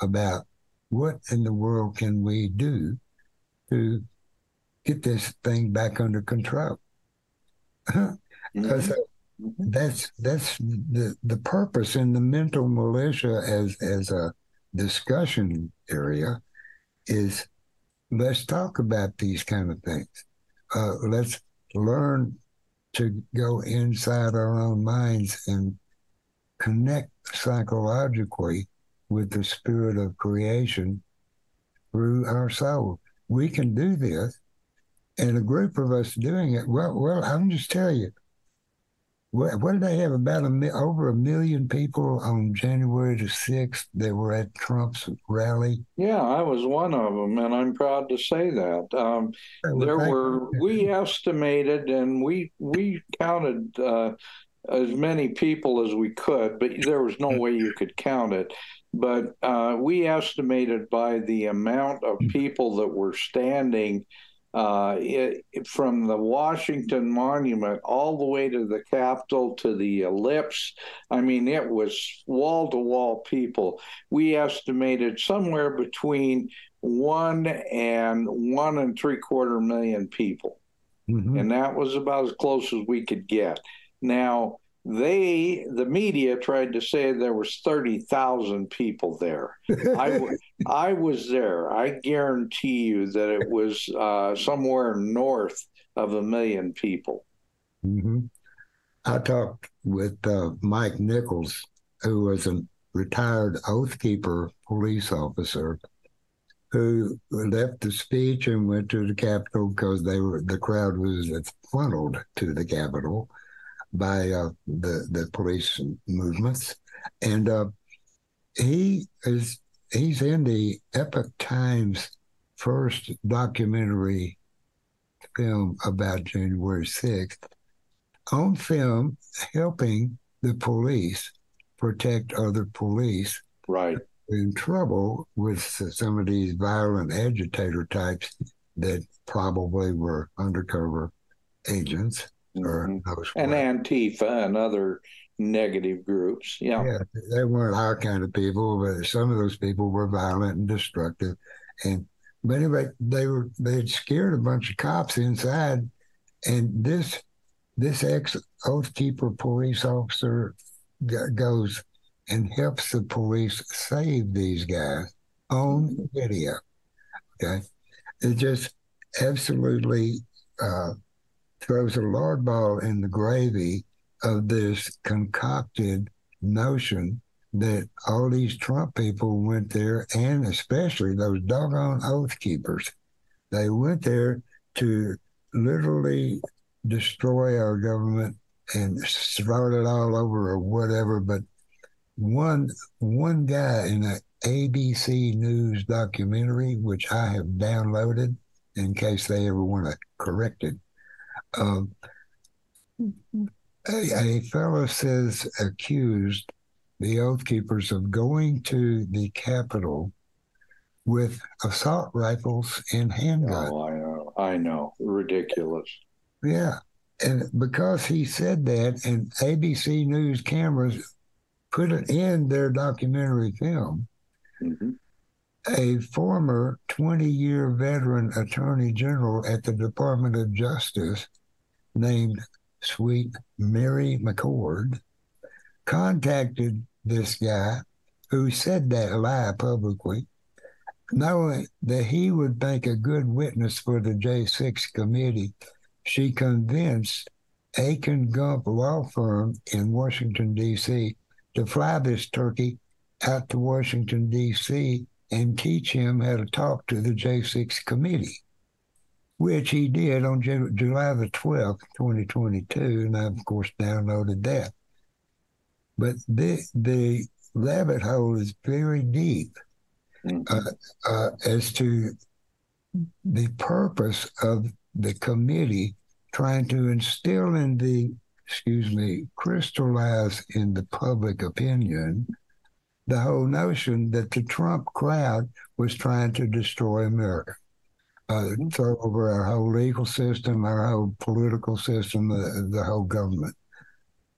about what in the world can we do to get this thing back under control. Mm-hmm. That's that's the the purpose in the mental militia as as a discussion area is let's talk about these kind of things. Uh, let's learn to go inside our own minds and connect psychologically with the spirit of creation through our soul. We can do this, and a group of us doing it. Well, well, I'm just telling you. What, what did they have? About a, over a million people on January the sixth that were at Trump's rally. Yeah, I was one of them, and I'm proud to say that. Um, there were we estimated, and we we counted uh, as many people as we could, but there was no way you could count it. But uh, we estimated by the amount of people that were standing uh, it, from the Washington Monument all the way to the Capitol to the ellipse. I mean, it was wall to wall people. We estimated somewhere between one and one and three quarter million people. Mm-hmm. And that was about as close as we could get. Now, they, the media, tried to say there was thirty thousand people there. I, I was there. I guarantee you that it was uh, somewhere north of a million people. Mm-hmm. I talked with uh, Mike Nichols, who was a retired Oath Keeper police officer, who left the speech and went to the Capitol because they were the crowd was funneled to the Capitol by uh, the the police movements, and uh, he is he's in the Epoch Times first documentary film about January sixth on film, helping the police protect other police right in trouble with some of these violent agitator types that probably were undercover agents. And Antifa and other negative groups. Yeah. yeah, they weren't our kind of people, but some of those people were violent and destructive. And but anyway, they were they had scared a bunch of cops inside, and this this ex oath keeper police officer goes and helps the police save these guys on mm-hmm. video. Okay, it just absolutely uh, throws a lard ball in the gravy of this concocted notion that all these Trump people went there, and especially those doggone oath keepers, They went there to literally destroy our government and start it all over or whatever. But one one guy in an ABC News documentary, which I have downloaded in case they ever want to correct it. Um, a, a fellow says accused the Oath Keepers of going to the Capitol with assault rifles and handguns. Oh, I know. I know. Ridiculous. Yeah. And because he said that, and ABC News cameras put it in their documentary film, hmm a former 20 year veteran attorney general at the Department of Justice named Sweet Mary McCord contacted this guy who said that lie publicly, knowing that he would make a good witness for the J6 committee. She convinced Akin Gump Law Firm in Washington, D.C. to fly this turkey out to Washington, D.C. and teach him how to talk to the J6 committee, which he did on Ju- July the 12th, 2022. And I, of course, downloaded that. But the, the rabbit hole is very deep uh, uh, as to the purpose of the committee trying to instill in the, excuse me, crystallize in the public opinion the whole notion that the Trump crowd was trying to destroy America, uh, throw over our whole legal system, our whole political system, the, the whole government.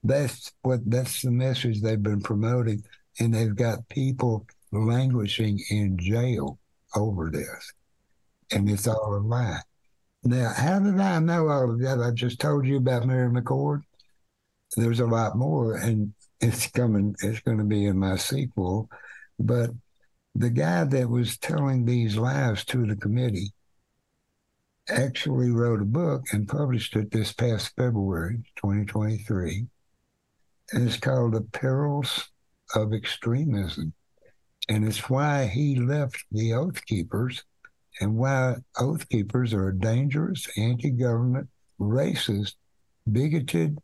That's what that's the message they've been promoting, and they've got people languishing in jail over this, and it's all a lie. Now, how did I know all of that? I just told you about Mary McCord. There's a lot more, and it's coming. It's going to be in my sequel. But the guy that was telling these lies to the committee actually wrote a book and published it this past February, 2023, and it's called "The Perils of Extremism," and it's why he left the Oath Keepers and why Oath Keepers are a dangerous, anti government, racist, bigoted,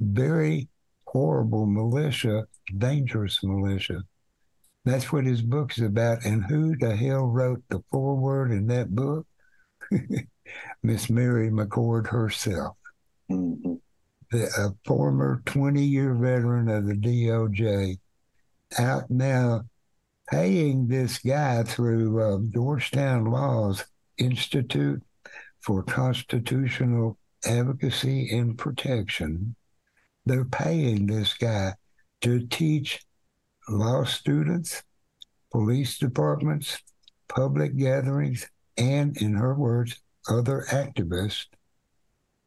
very horrible militia, dangerous militia. That's what his book is about. And who the hell wrote the foreword in that book? Miss Mary McCord herself, hmm the, a former 20 year veteran of the DOJ, out now paying this guy through uh, Georgetown Laws Institute for Constitutional Advocacy and Protection. They're paying this guy to teach law students, police departments, public gatherings, and, in her words, other activists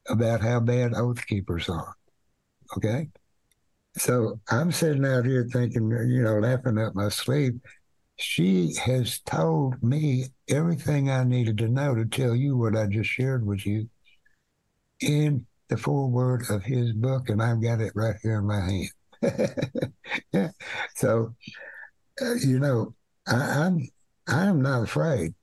about how bad Oath Keepers are. Okay? So I'm sitting out here thinking, you know, laughing up my sleeve. She has told me everything I needed to know to tell you what I just shared with you in the foreword of his book, and I've got it right here in my hand. so, uh, you know, I, I'm I'm not afraid.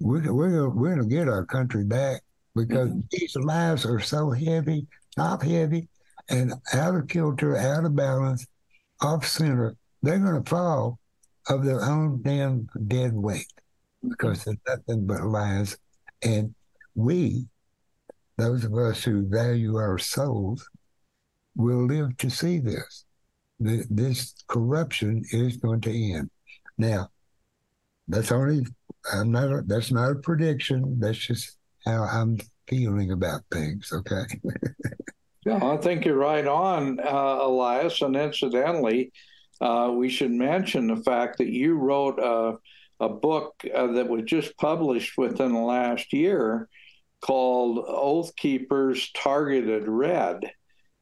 We're we're we're gonna get our country back because mm-hmm. these lives are so heavy, top heavy, and out of kilter, out of balance, off center. They're gonna fall of their own damn dead weight because they're nothing but lies. And we, those of us who value our souls, will live to see this. Th- This corruption is going to end. Now, that's only I'm not. That's not a prediction. That's just how I'm feeling about things. Okay. Yeah, I think you're right on, uh, Elias. And incidentally, uh, we should mention the fact that you wrote a, a book uh, that was just published within the last year called Oath Keepers Targeted Red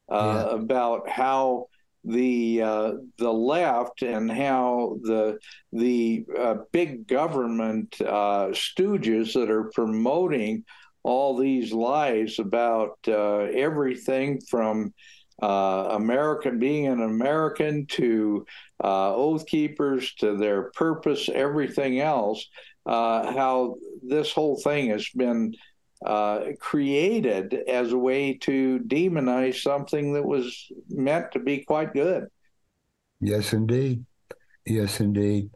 uh, about how the uh, the left and how the the uh, big government uh, stooges that are promoting all these lies about uh, everything from uh, American being an American to uh, oath keepers to their purpose, everything else. how this whole thing has been uh, created as a way to demonize something that was meant to be quite good. Yes, indeed. Yes, indeed.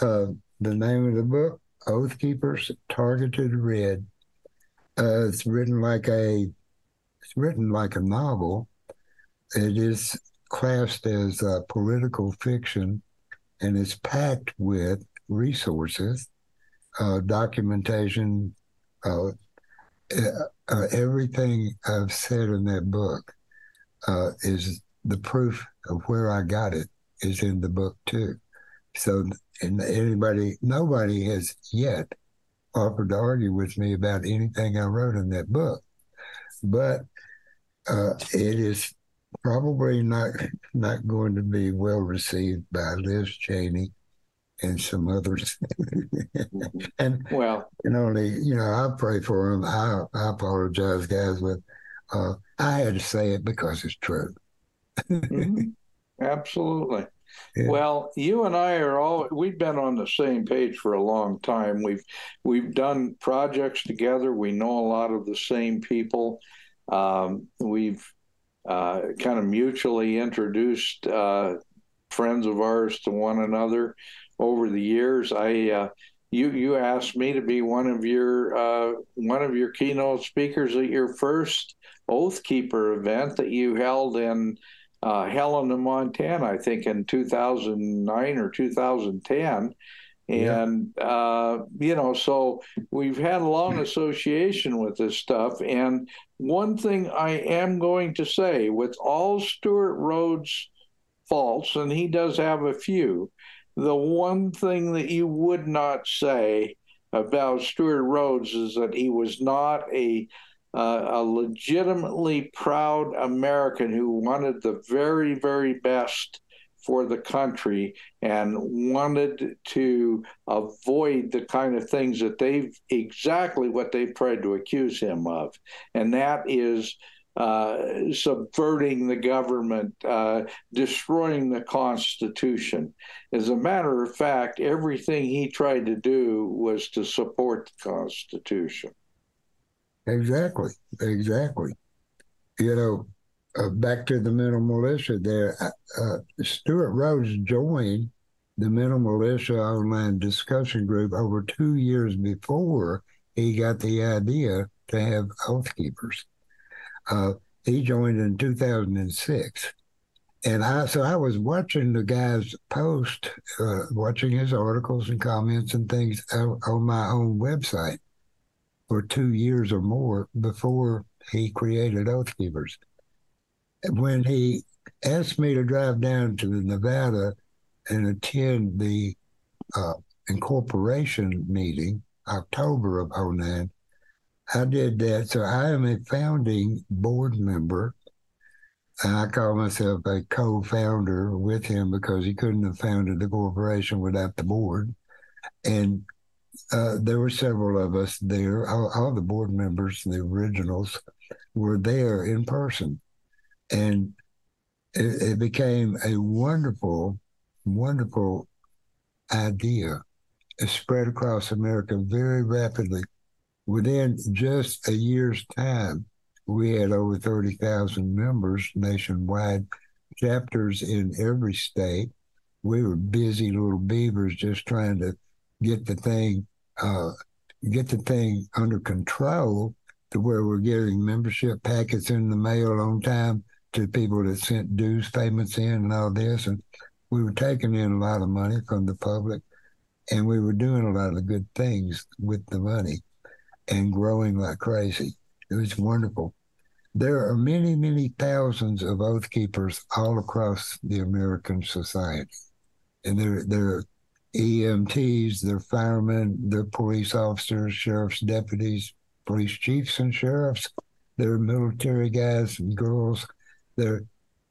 Uh, the name of the book, Oath Keepers Targeted Red. Uh, it's written like a it's written like a novel. It is classed as uh, political fiction, and it's packed with resources, uh, documentation, uh, uh, everything I've said in that book uh, is the proof of where I got it is in the book too. So, and anybody, nobody has yet offered to argue with me about anything I wrote in that book, but uh, it is probably not not going to be well received by Liz Cheney and some others. and well, you know, you know, I pray for them. I, I apologize, guys, but uh, I had to say it because it's true. mm-hmm. Absolutely. Yeah. Well, you and I are all we've been on the same page for a long time. We've we've done projects together. We know a lot of the same people. Um, we've uh, kind of mutually introduced uh, friends of ours to one another over the years. I uh, you you asked me to be one of your uh, one of your keynote speakers at your first Oath Keeper event that you held in uh, Helena, Montana, I think in 2009 or 2010. And, yeah. uh, you know, so we've had a long association with this stuff. And one thing I am going to say with all Stewart Rhodes' faults, and he does have a few, the one thing that you would not say about Stewart Rhodes is that he was not a uh, a legitimately proud American who wanted the very, very best for the country and wanted to avoid the kind of things that they've exactly what they've tried to accuse him of. And that is uh, subverting the government, uh, destroying the Constitution. As a matter of fact, everything he tried to do was to support the Constitution. Exactly, exactly. You know, uh, back to the mental militia there, uh, uh Stewart Rhodes joined the mental militia online discussion group over two years before he got the idea to have oath keepers. Uh, he joined in 2006. And I, so I was watching the guy's post, uh, watching his articles and comments and things on, my own website for two years or more before he created Oath Keepers. When he asked me to drive down to Nevada and attend the uh, incorporation meeting, October of 09, I did that. So I am a founding board member. And I call myself a co founder with him because he couldn't have founded the corporation without the board. And uh, there were several of us there. All, all, the board members, the originals, were there in person. And it, it became a wonderful, wonderful idea. It spread across America very rapidly within just a year's time, we had over 30,000 members nationwide, chapters in every state. We were busy little beavers just trying to get the thing uh, get the thing under control to where we're getting membership packets in the mail on time to people that sent dues payments in and all this. And we were taking in a lot of money from the public and we were doing a lot of good things with the money and growing like crazy. It was wonderful. There are many, many thousands of oath keepers all across the American society. And they're, they're EMTs, they're firemen, they're police officers, sheriff's deputies, police chiefs and sheriffs, they're military guys and girls. They're,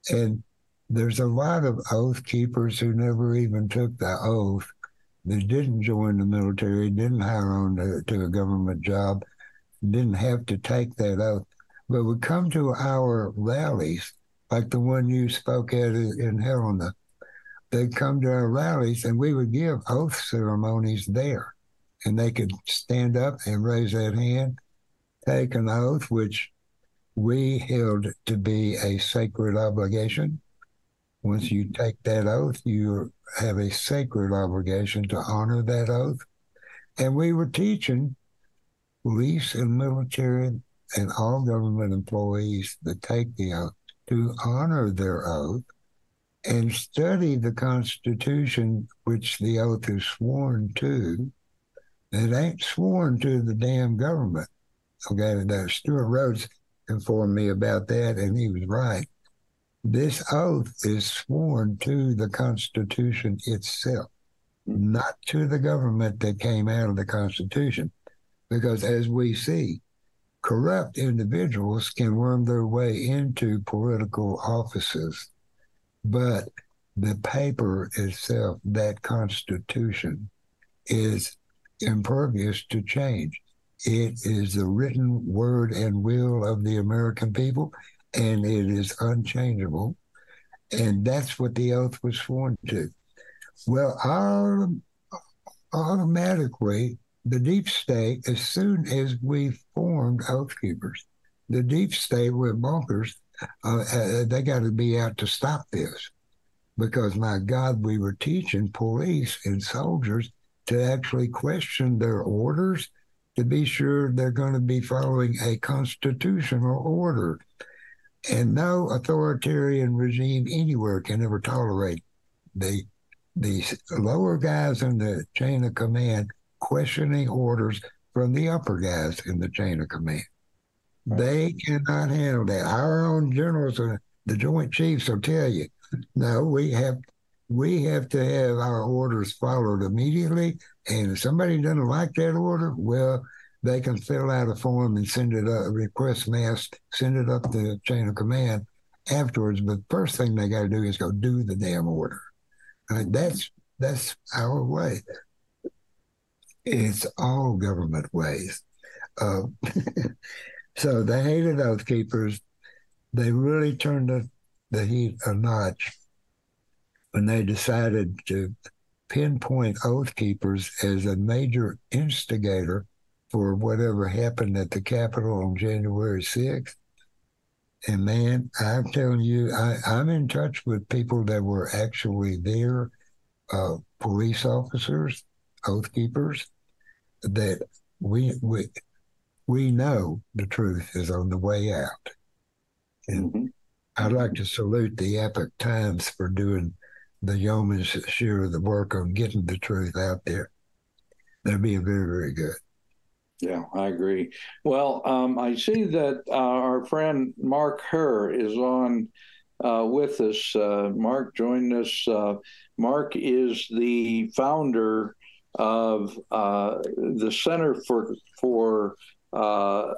and there's a lot of oath keepers who never even took the oath they didn't join the military, didn't hire on to, to a government job, didn't have to take that oath, but would come to our rallies, like the one you spoke at in Helena. They'd come to our rallies and we would give oath ceremonies there and they could stand up and raise that hand, take an oath, which we held to be a sacred obligation. Once you take that oath, you have a sacred obligation to honor that oath. And we were teaching police and military and all government employees that take the oath to honor their oath and study the Constitution, which the oath is sworn to. It ain't sworn to the damn government. Okay, that Stewart Rhodes informed me about that, and he was right. This oath is sworn to the Constitution itself, not to the government that came out of the Constitution. Because as we see, corrupt individuals can worm their way into political offices, but the paper itself, that Constitution, is impervious to change. It is the written word and will of the American people, and it is unchangeable. And that's what the oath was sworn to. Well, automatically, the deep state, as soon as we formed Oath Keepers, the deep state with bonkers. Uh, uh, they got to be out to stop this because, my God, we were teaching police and soldiers to actually question their orders to be sure they're going to be following a constitutional order. And no authoritarian regime anywhere can ever tolerate the the lower guys in the chain of command questioning orders from the upper guys in the chain of command. They cannot handle that. Our own generals, uh, the Joint Chiefs, will tell you, no, we have we have to have our orders followed immediately. And if somebody doesn't like that order, well, they can fill out a form and send it up, request mass, send it up the chain of command afterwards. But first thing they got to do is go do the damn order. Right? That's that's our way. It's all government ways. Uh, so they hated Oath Keepers, they really turned the, the heat a notch when they decided to pinpoint Oath Keepers as a major instigator for whatever happened at the Capitol on January 6th. And man, I'm telling you, I, am in touch with people that were actually there, uh, police officers, oath keepers, that we we we know the truth is on the way out. And mm-hmm. I'd like to salute the Epoch Times for doing the yeoman's share of the work on getting the truth out there. They're being very, very good. Yeah, I agree. Well, um, I see that uh, our friend Mark Herr is on uh, with us. Uh, Mark joined us. Uh, Mark is the founder of uh, the Center for for uh,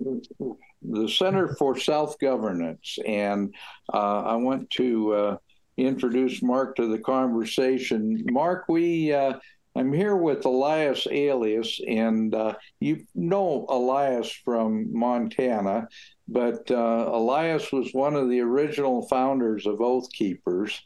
the Center for Self Governance, and I want to introduce Mark to the conversation. Mark, we uh, I'm here with Elias Alias, and uh, you know Elias from Montana, but Elias was one of the original founders of Oath Keepers,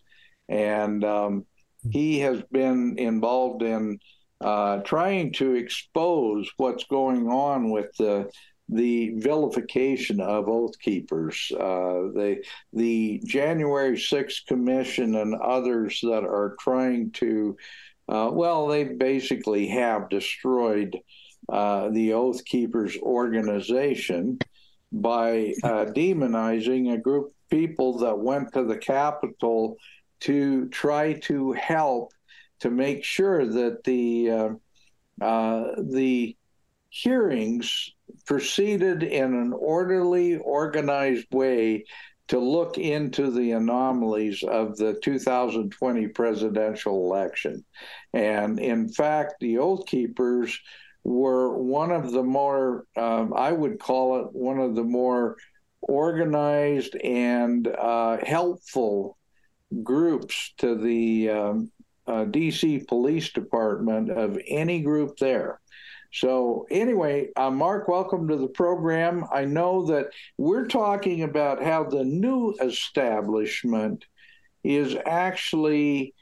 and um, he has been involved in uh, trying to expose what's going on with the the vilification of oath keepers. Uh, the the January 6th Commission and others that are trying to, uh, well, they basically have destroyed uh, the Oath Keepers organization by uh, demonizing a group of people that went to the Capitol to try to help to make sure that the uh, uh, the hearings proceeded in an orderly, organized way to look into the anomalies of the 2020 presidential election. And in fact, the Oath Keepers were one of the more, um, I would call it one of the more organized and uh, helpful groups to the um, uh, DC Police Department of any group there. So, anyway, uh, Mark, welcome to the program. I know that we're talking about how the new establishment is actually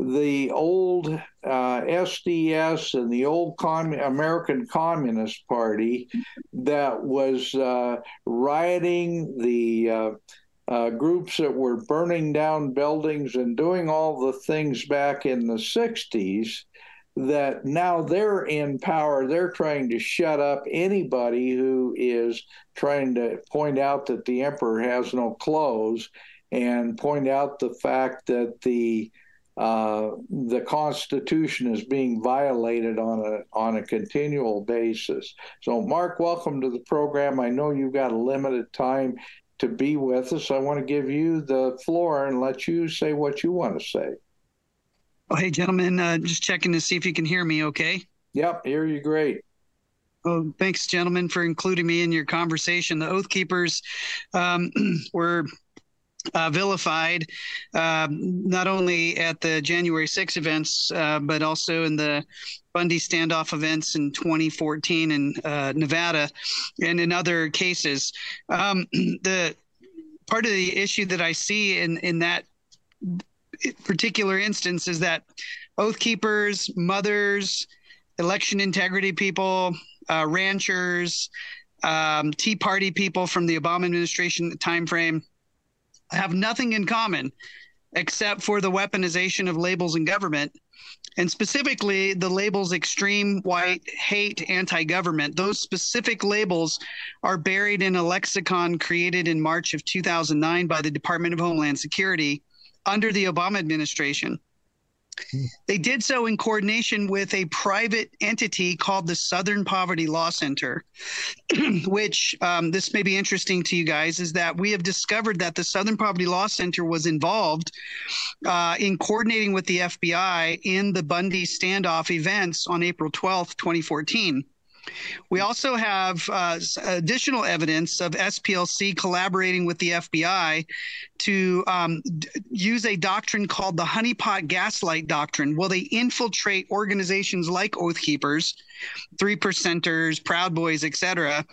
the old uh, SDS and the old Com- American Communist Party that was uh, rioting, the uh, uh, groups that were burning down buildings and doing all the things back in the 60s, that now they're in power. They're trying to shut up anybody who is trying to point out that the emperor has no clothes and point out the fact that the uh, the Constitution is being violated on a on a continual basis. So, Mark, welcome to the program. I know you've got a limited time to be with us. I want to give you the floor and let you say what you want to say. Oh, hey, gentlemen, uh, just checking to see if you can hear me. Okay. Yep, hear you great. Oh, thanks, gentlemen, for including me in your conversation. The Oath Keepers um, were uh, vilified, uh, not only at the January 6 events, uh, but also in the Bundy standoff events in 2014 in uh, Nevada and in other cases. Um, the part of the issue that I see in, in that particular instance is that oath keepers, mothers, election integrity people, uh, ranchers, um, Tea Party people from the Obama administration timeframe have nothing in common except for the weaponization of labels in government and specifically the labels extreme white hate anti-government. Those specific labels are buried in a lexicon created in march of 2009 by the department of homeland security under the obama administration they did so in coordination with a private entity called the Southern Poverty Law Center, which um, this may be interesting to you guys is that we have discovered that the Southern Poverty Law Center was involved uh, in coordinating with the FBI in the Bundy standoff events on April 12th, 2014. We also have uh, additional evidence of SPLC collaborating with the FBI to um, d- use a doctrine called the honeypot gaslight doctrine. Will they infiltrate organizations like Oath Keepers, Three Percenters, Proud Boys, etc.,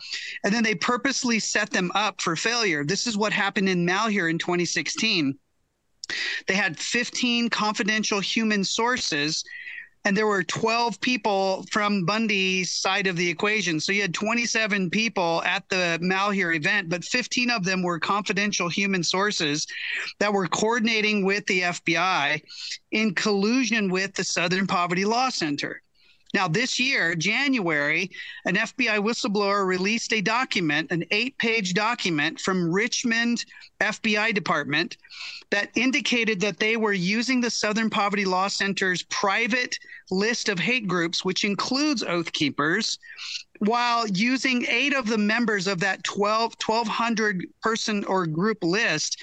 and then they purposely set them up for failure. This is what happened in Malheur in 2016. They had 15 confidential human sources and there were 12 people from Bundy's side of the equation. So you had 27 people at the Malheur event, but 15 of them were confidential human sources that were coordinating with the FBI in collusion with the Southern Poverty Law Center. Now, this year, January, an FBI whistleblower released a document, an eight page document from Richmond FBI department that indicated that they were using the Southern Poverty Law Center's private list of hate groups, which includes Oath Keepers, while using eight of the members of that 12, 1,200 person or group list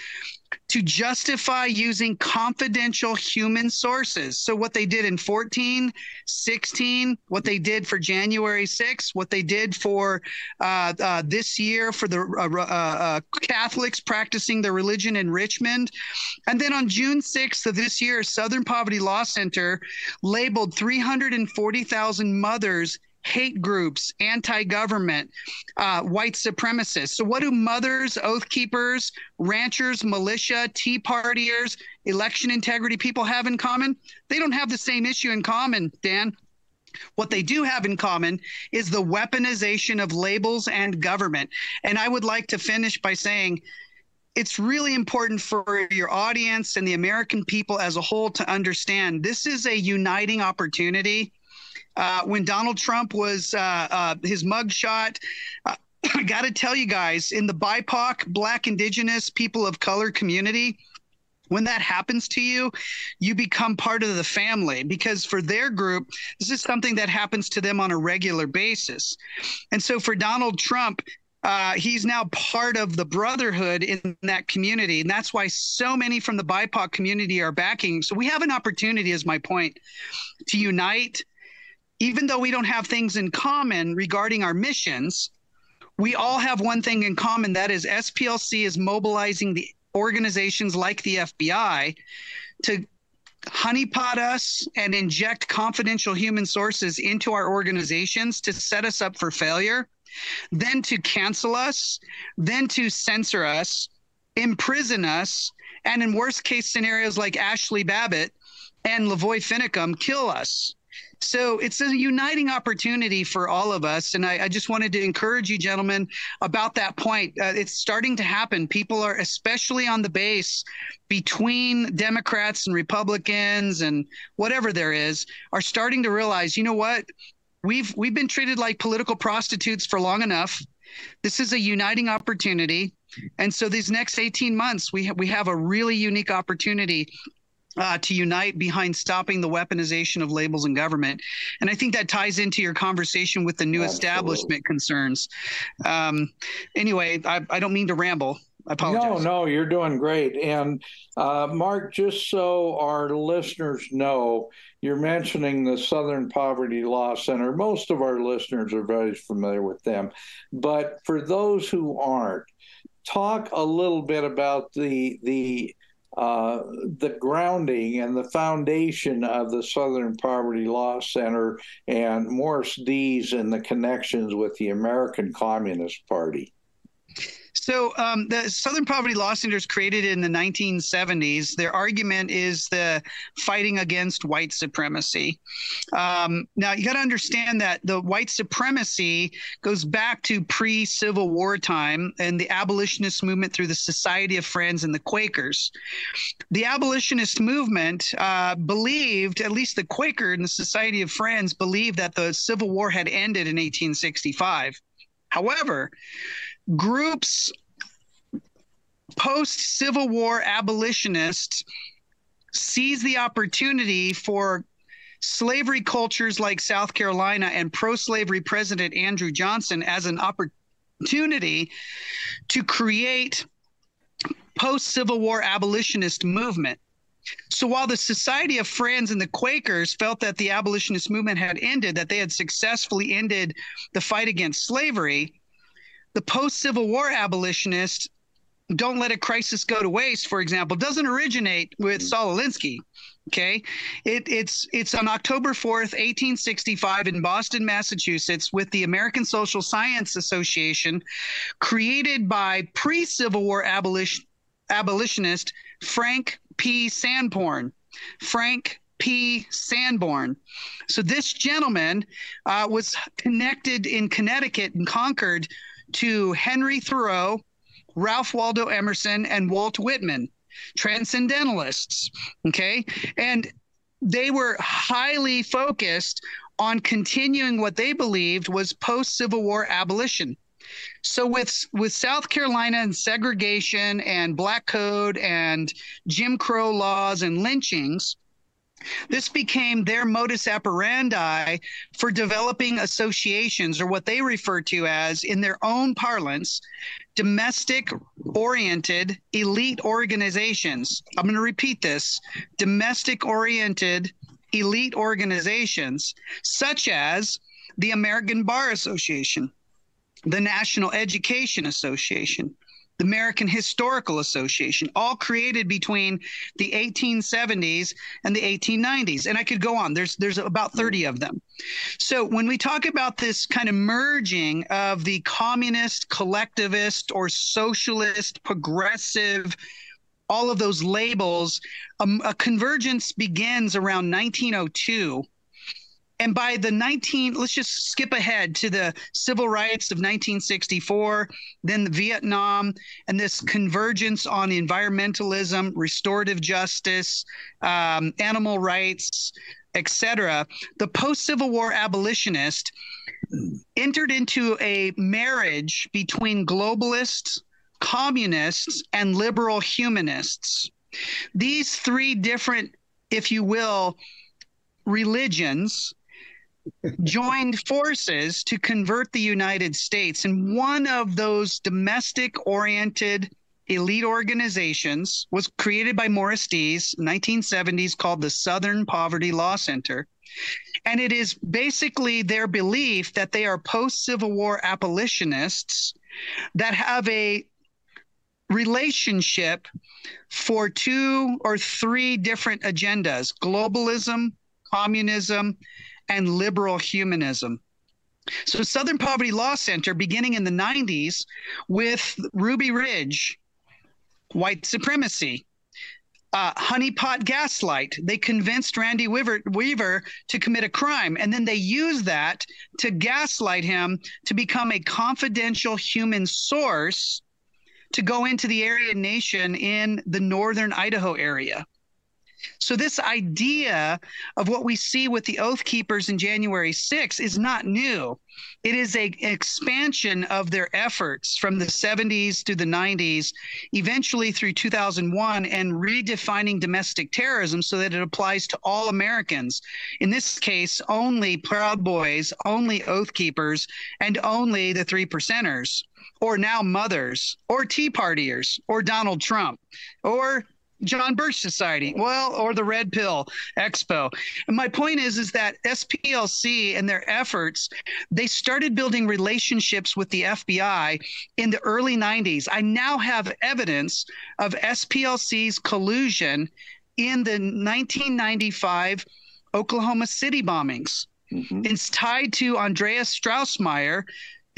to justify using confidential human sources. So, what they did in 14, 16, what they did for January 6, what they did for uh, uh, this year for the uh, uh, uh, Catholics practicing their religion in Richmond. And then on June 6th of this year, Southern Poverty Law Center labeled 340,000 mothers hate groups, anti government, uh, white supremacists. So, what do mothers, oath keepers, ranchers, militia, tea partiers, election integrity people have in common? They don't have the same issue in common, Dan. What they do have in common is the weaponization of labels and government. And I would like to finish by saying, it's really important for your audience and the American people as a whole to understand this is a uniting opportunity uh, when Donald Trump was uh, uh, his mugshot. Uh, I got to tell you guys, in the BIPOC, Black, Indigenous, people of color community, when that happens to you, you become part of the family because for their group, this is something that happens to them on a regular basis. And so for Donald Trump, uh, he's now part of the brotherhood in that community. And that's why so many from the BIPOC community are backing. So we have an opportunity, is my point, to unite even though we don't have things in common regarding our missions, we all have one thing in common that is SPLC is mobilizing the organizations like the FBI to honeypot us and inject confidential human sources into our organizations to set us up for failure, then to cancel us, then to censor us, imprison us, and in worst case scenarios like Ashli Babbitt, and LaVoy Finicum kill us. So it's a uniting opportunity for all of us. And I, I just wanted to encourage you, gentlemen, about that point. Uh, it's starting to happen. People are, especially on the base between Democrats and Republicans and whatever there is, are starting to realize, you know what? We've we've been treated like political prostitutes for long enough. This is a uniting opportunity. And so these next 18 months, we ha- we have a really unique opportunity uh, to unite behind stopping the weaponization of labels in government. And I think that ties into your conversation with the new Absolutely. establishment concerns. Um, anyway, I, I, don't mean to ramble. I apologize. No, no, you're doing great. And uh, Mark, just so our listeners know, you're mentioning the Southern Poverty Law Center. Most of our listeners are very familiar with them. But for those who aren't, talk a little bit about the the uh, the grounding and the foundation of the Southern Poverty Law Center and Morris Dees and the connections with the American Communist Party. So um, the Southern Poverty Law Center is created in the 1970s. Their argument is the fighting against white supremacy. Um, now you got to understand that the white supremacy goes back to pre-Civil War time and the abolitionist movement through the Society of Friends and the Quakers. The abolitionist movement uh, believed, at least the Quaker and the Society of Friends believed that the Civil War had ended in 1865. However, groups post Civil War abolitionists seize the opportunity for slavery cultures like South Carolina and pro slavery President Andrew Johnson as an opportunity to create post Civil War abolitionist movement. So while the Society of Friends and the Quakers felt that the abolitionist movement had ended, that they had successfully ended the fight against slavery, the post Civil War abolitionists don't let a crisis go to waste, for example, doesn't originate with Saul Alinsky. Okay, it, it's it's on October fourth, eighteen sixty five, in Boston, Massachusetts, with the American Social Science Association, created by pre Civil War abolition, abolitionist Frank B. Sanborn. Frank B. Sanborn. So this gentleman uh, was connected in Connecticut and Concord to Henry Thoreau, Ralph Waldo Emerson, and Walt Whitman, transcendentalists. Okay. And they were highly focused on continuing what they believed was post Civil War abolition. So with with South Carolina and segregation and black code and Jim Crow laws and lynchings, this became their modus operandi for developing associations, or what they refer to as, in their own parlance, domestic oriented elite organizations. I'm going to repeat this domestic oriented elite organizations, such as the American Bar Association, the National Education Association, the American Historical Association, all created between the 1870s and the 1890s. And I could go on. There's there's about 30 of them. So when we talk about this kind of merging of the communist, collectivist, or socialist, progressive, all of those labels, um, a convergence begins around 1902 and by the 19 let's just skip ahead to the civil rights of 1964 then the vietnam and this convergence on environmentalism restorative justice um, animal rights etc the post-civil war abolitionist entered into a marriage between globalists communists and liberal humanists. These three different if you will religions joined forces to convert the United States. And one of those domestic oriented elite organizations was created by Morris Dees, 1970s, called the Southern Poverty Law Center. And it is basically their belief that they are post Civil War abolitionists that have a relationship for two or three different agendas globalism, communism, and liberal humanism. So, Southern Poverty Law Center, beginning in the 90s with Ruby Ridge, white supremacy, uh, honeypot gaslight. They convinced Randy Weaver, Weaver to commit a crime, and then they use that to gaslight him to become a confidential human source to go into the Aryan Nation in the northern Idaho area. So, this idea of what we see with the Oath Keepers in January 6 is not new. It is a, an expansion of their efforts from the 70s to the 90s, eventually through 2001, and redefining domestic terrorism so that it applies to all Americans. In this case, only Proud Boys, only Oath Keepers, and only the three percenters, or now mothers, or Tea Partiers, or Donald Trump, or John Birch Society, well, or the Red Pill Expo. And my point is, is that SPLC and their efforts, they started building relationships with the FBI in the early 90s. I now have evidence of SPLC's collusion in the 1995 Oklahoma City bombings. Mm-hmm. It's tied to Andreas Strassmeir,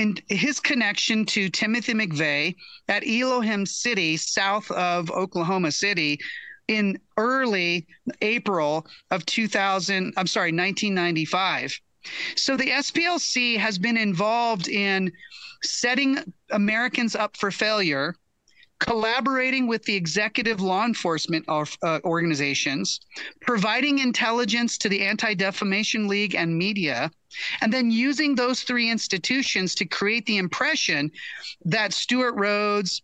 and his connection to Timothy McVeigh at Elohim City, south of Oklahoma City, in early April of 2000, I'm sorry, 1995. So the SPLC has been involved in setting Americans up for failure collaborating with the executive law enforcement of, uh, organizations, providing intelligence to the Anti Defamation League and media, and then using those three institutions to create the impression that Stewart Rhodes,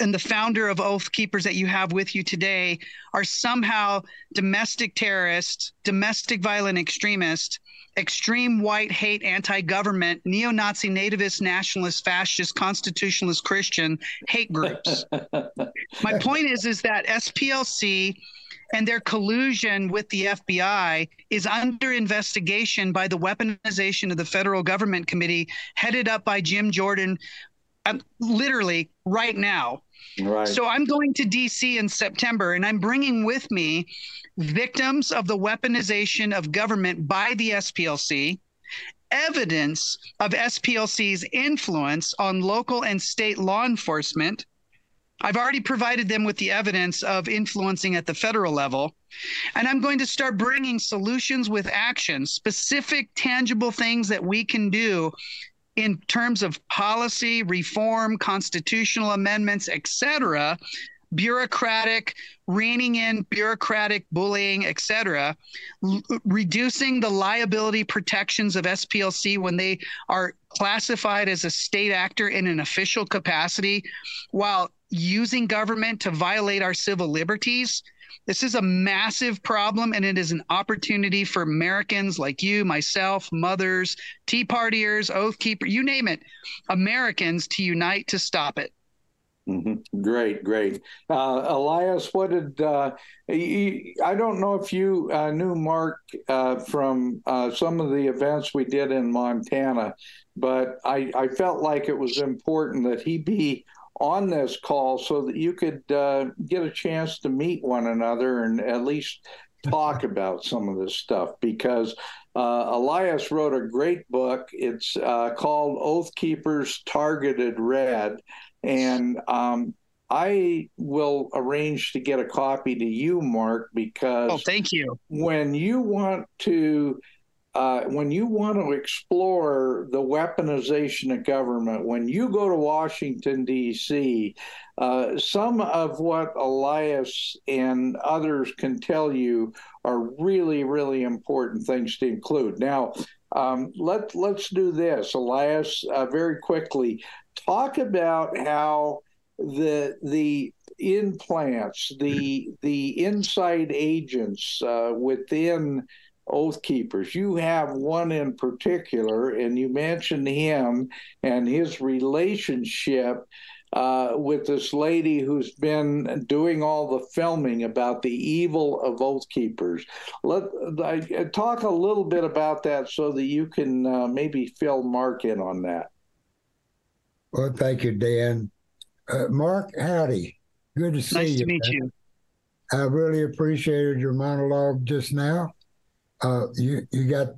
and the founder of Oath Keepers that you have with you today are somehow domestic terrorists, domestic violent extremists, extreme white hate, anti government, neo Nazi, nativist, nationalist, fascist, constitutionalist, Christian hate groups. My point is, is that SPLC and their collusion with the FBI is under investigation by the weaponization of the federal government committee headed up by Jim Jordan um, literally right now. Right. So I'm going to DC in September and I'm bringing with me victims of the weaponization of government by the SPLC, evidence of SPLC's influence on local and state law enforcement. I've already provided them with the evidence of influencing at the federal level. And I'm going to start bringing solutions with action, specific, tangible things that we can do in terms of policy, reform, constitutional amendments, etc., bureaucratic, reining in bureaucratic bullying, etc., l- reducing the liability protections of SPLC when they are classified as a state actor in an official capacity while using government to violate our civil liberties this is a massive problem, and it is an opportunity for Americans like you, myself, mothers, Tea Partiers, Oath Keeper, you name it, Americans to unite to stop it. Mm-hmm. Great, great. Uh, Elias, what did uh, I don't know if you uh, knew Mark uh, from uh, some of the events we did in Montana, but I, I felt like it was important that he be on this call so that you could uh, get a chance to meet one another and at least talk about some of this stuff because uh, Elias wrote a great book. It's uh, called Oath Keepers Targeted Red. And um, I will arrange to get a copy to you, Mark, because oh, thank you. When you want to uh, when you want to explore the weaponization of government, when you go to Washington, D.C., uh, some of what Elias and others can tell you are really, really important things to include. Now, um, let, let's do this, Elias, uh, very quickly. Talk about how the the implants, the the inside agents uh, within oath keepers. You have one in particular, and you mentioned him and his relationship uh, with this lady who's been doing all the filming about the evil of oath keepers. Let uh, talk a little bit about that so that you can uh, maybe fill Mark in on that. Well, thank you, Dan. Uh, Mark, howdy. Good to see nice you. Nice to meet man. you. I really appreciated your monologue just now uh, you you got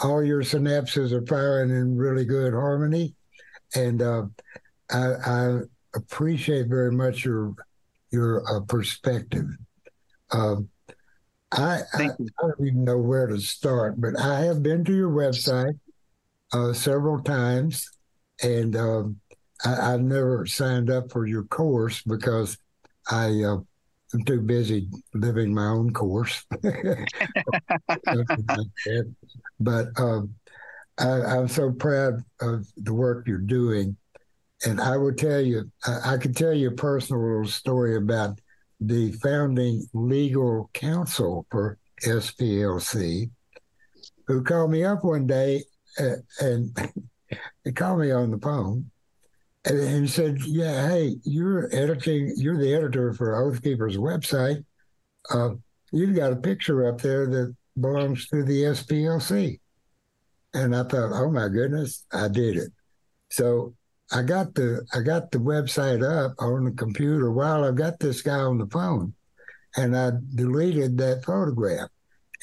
all your synapses are firing in really good harmony, and uh, I, I, appreciate very much your your uh, perspective. Um, I, I, I, don't even know where to start, but I have been to your website uh, several times, and um, I, have never signed up for your course because I am too busy living my own course. but um, I, am so proud of the work you're doing. And I will tell you, I, I can tell you a personal little story about the founding legal counsel for SPLC, who called me up one day uh, and he called me on the phone and, and said, "Yeah, hey, you're editing. You're the editor for Oath Keepers website. Uh, you've got a picture up there that belongs to the SPLC." And I thought, "Oh my goodness, I did it." So I got the I got the website up on the computer while I've got this guy on the phone, and I deleted that photograph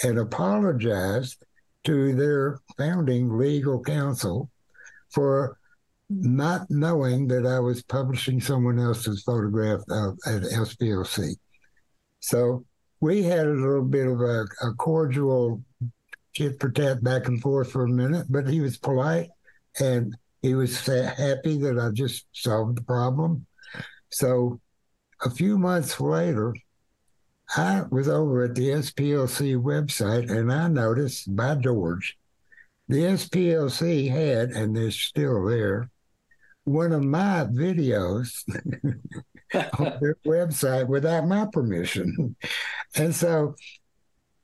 and apologized to their founding legal counsel for not knowing that I was publishing someone else's photograph at SPLC. So we had a little bit of a, a cordial chit for tat back and forth for a minute, but he was polite and he was happy that I just solved the problem. So a few months later, I was over at the SPLC website and I noticed by George, the SPLC had, and they're still there, one of my videos on their website without my permission. And so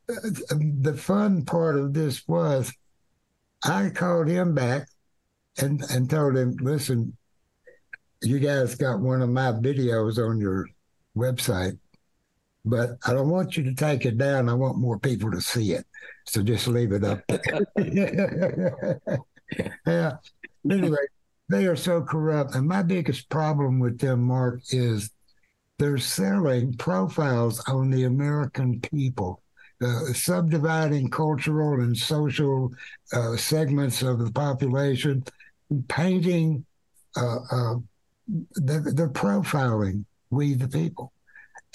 the fun part of this was I called him back and, and told him, listen, you guys got one of my videos on your website, but I don't want you to take it down. I want more people to see it. So just leave it up there. yeah. Anyway, they are so corrupt. And my biggest problem with them, Mark, is they're selling profiles on the American people, uh, subdividing cultural and social uh, segments of the population, painting, uh, uh they're profiling we the people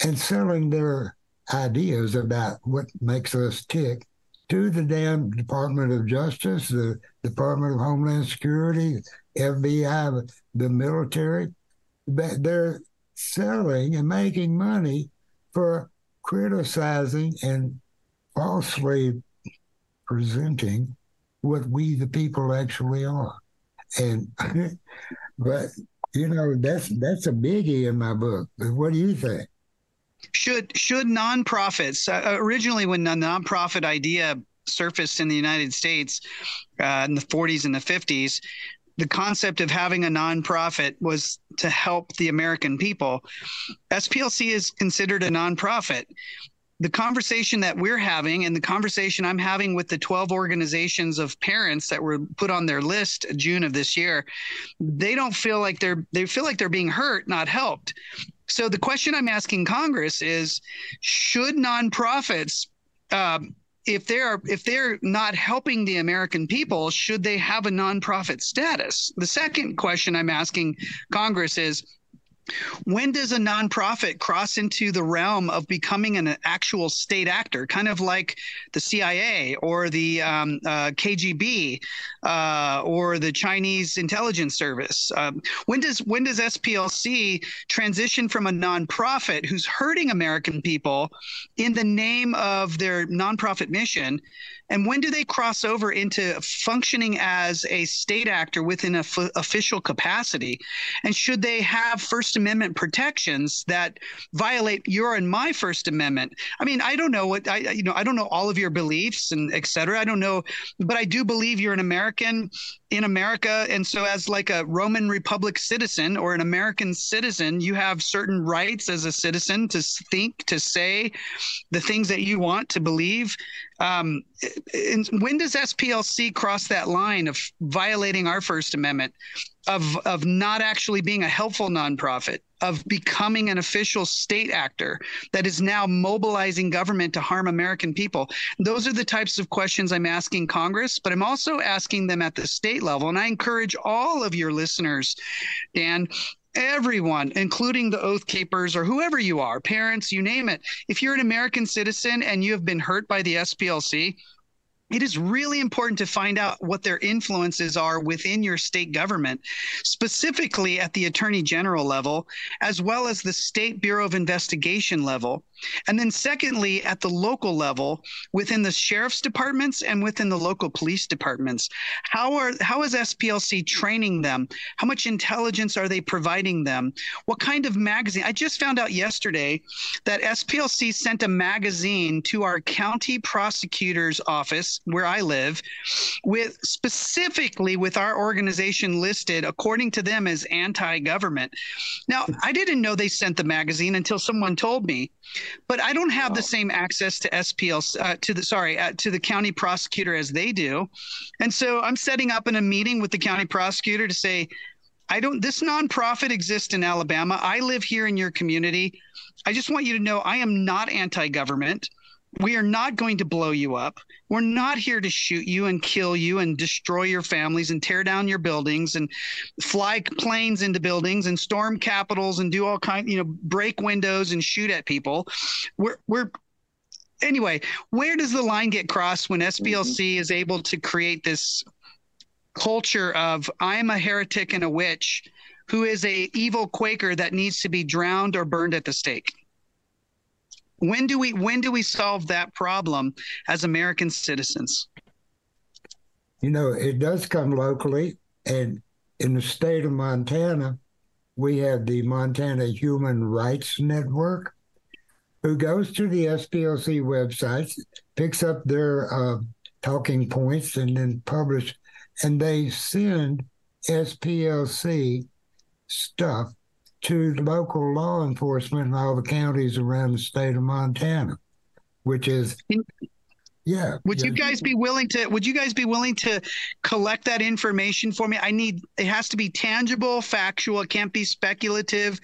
and selling their ideas about what makes us tick to the damn Department of Justice, the Department of Homeland Security, FBI, the military. that They're selling and making money for criticizing and falsely presenting what we the people actually are. And but you know that's that's a biggie in my book. What do you think? Should should nonprofits uh, originally when the nonprofit idea surfaced in the United States uh, in the 40s and the 50s, the concept of having a nonprofit was to help the American people. SPLC is considered a nonprofit. The conversation that we're having and the conversation I'm having with the 12 organizations of parents that were put on their list June of this year, they don't feel like they're they feel like they're being hurt, not helped. So the question I'm asking Congress is should nonprofits um, if they're if they're not helping the American people, should they have a nonprofit status? The second question I'm asking Congress is when does a nonprofit cross into the realm of becoming an actual state actor, kind of like the CIA or the um, uh, KGB uh, or the Chinese intelligence service? Um, when does when does SPLC transition from a nonprofit who's hurting American people in the name of their nonprofit mission and when do they cross over into functioning as a state actor within a f- official capacity? And should they have First Amendment protections that violate your and my First Amendment? I mean, I don't know what I you know I don't know all of your beliefs and et cetera. I don't know, but I do believe you're an American in America. And so, as like a Roman Republic citizen or an American citizen, you have certain rights as a citizen to think, to say the things that you want to believe. Um, when does SPLC cross that line of violating our First Amendment, of of not actually being a helpful nonprofit, of becoming an official state actor that is now mobilizing government to harm American people? Those are the types of questions I'm asking Congress, but I'm also asking them at the state level, and I encourage all of your listeners, Dan, everyone, including the Oath Keepers or whoever you are, parents, you name it. If you're an American citizen and you have been hurt by the SPLC, it is really important to find out what their influences are within your state government, specifically at the attorney general level, as well as the state bureau of investigation level. And then, secondly, at the local level, within the sheriff's departments and within the local police departments, how are how is SPLC training them? How much intelligence are they providing them? What kind of magazine? I just found out yesterday that SPLC sent a magazine to our county prosecutor's office where I live, with specifically with our organization listed according to them as anti-government. Now, I didn't know they sent the magazine until someone told me but I don't have the same access to SPL uh, to the sorry uh, to the county prosecutor as they do, and so I'm setting up in a meeting with the county prosecutor to say, I don't. This nonprofit exists in Alabama. I live here in your community. I just want you to know I am not anti-government. We are not going to blow you up. We're not here to shoot you and kill you and destroy your families and tear down your buildings and fly planes into buildings and storm capitals and do all kind, you know, break windows and shoot at people. We're we're anyway, where does the line get crossed when SPLC mm-hmm. is able to create this culture of I'm a heretic and a witch who is a evil Quaker that needs to be drowned or burned at the stake? When do we when do we solve that problem as American citizens? You know, it does come locally, and in the state of Montana, we have the Montana Human Rights Network, who goes to the SPLC websites, picks up their uh, talking points, and then publish, and they send SPLC stuff to local law enforcement in all the counties around the state of Montana, which is yeah. Would yeah. you guys be willing to would you guys be willing to collect that information for me? I need it has to be tangible, factual, it can't be speculative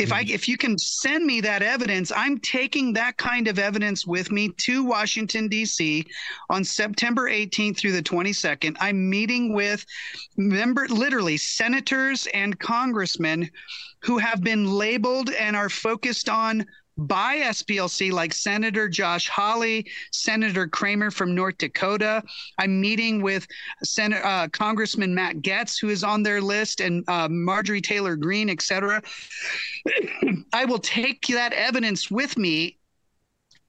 if I mm-hmm. if you can send me that evidence, I'm taking that kind of evidence with me to Washington D.C. on September 18th through the 22nd. I'm meeting with member literally senators and congressmen who have been labeled and are focused on by SPLC, like Senator Josh Hawley, Senator Cramer from North Dakota. I'm meeting with Senator uh, Congressman Matt Gaetz, who is on their list, and uh, Marjorie Taylor Greene, et cetera. I will take that evidence with me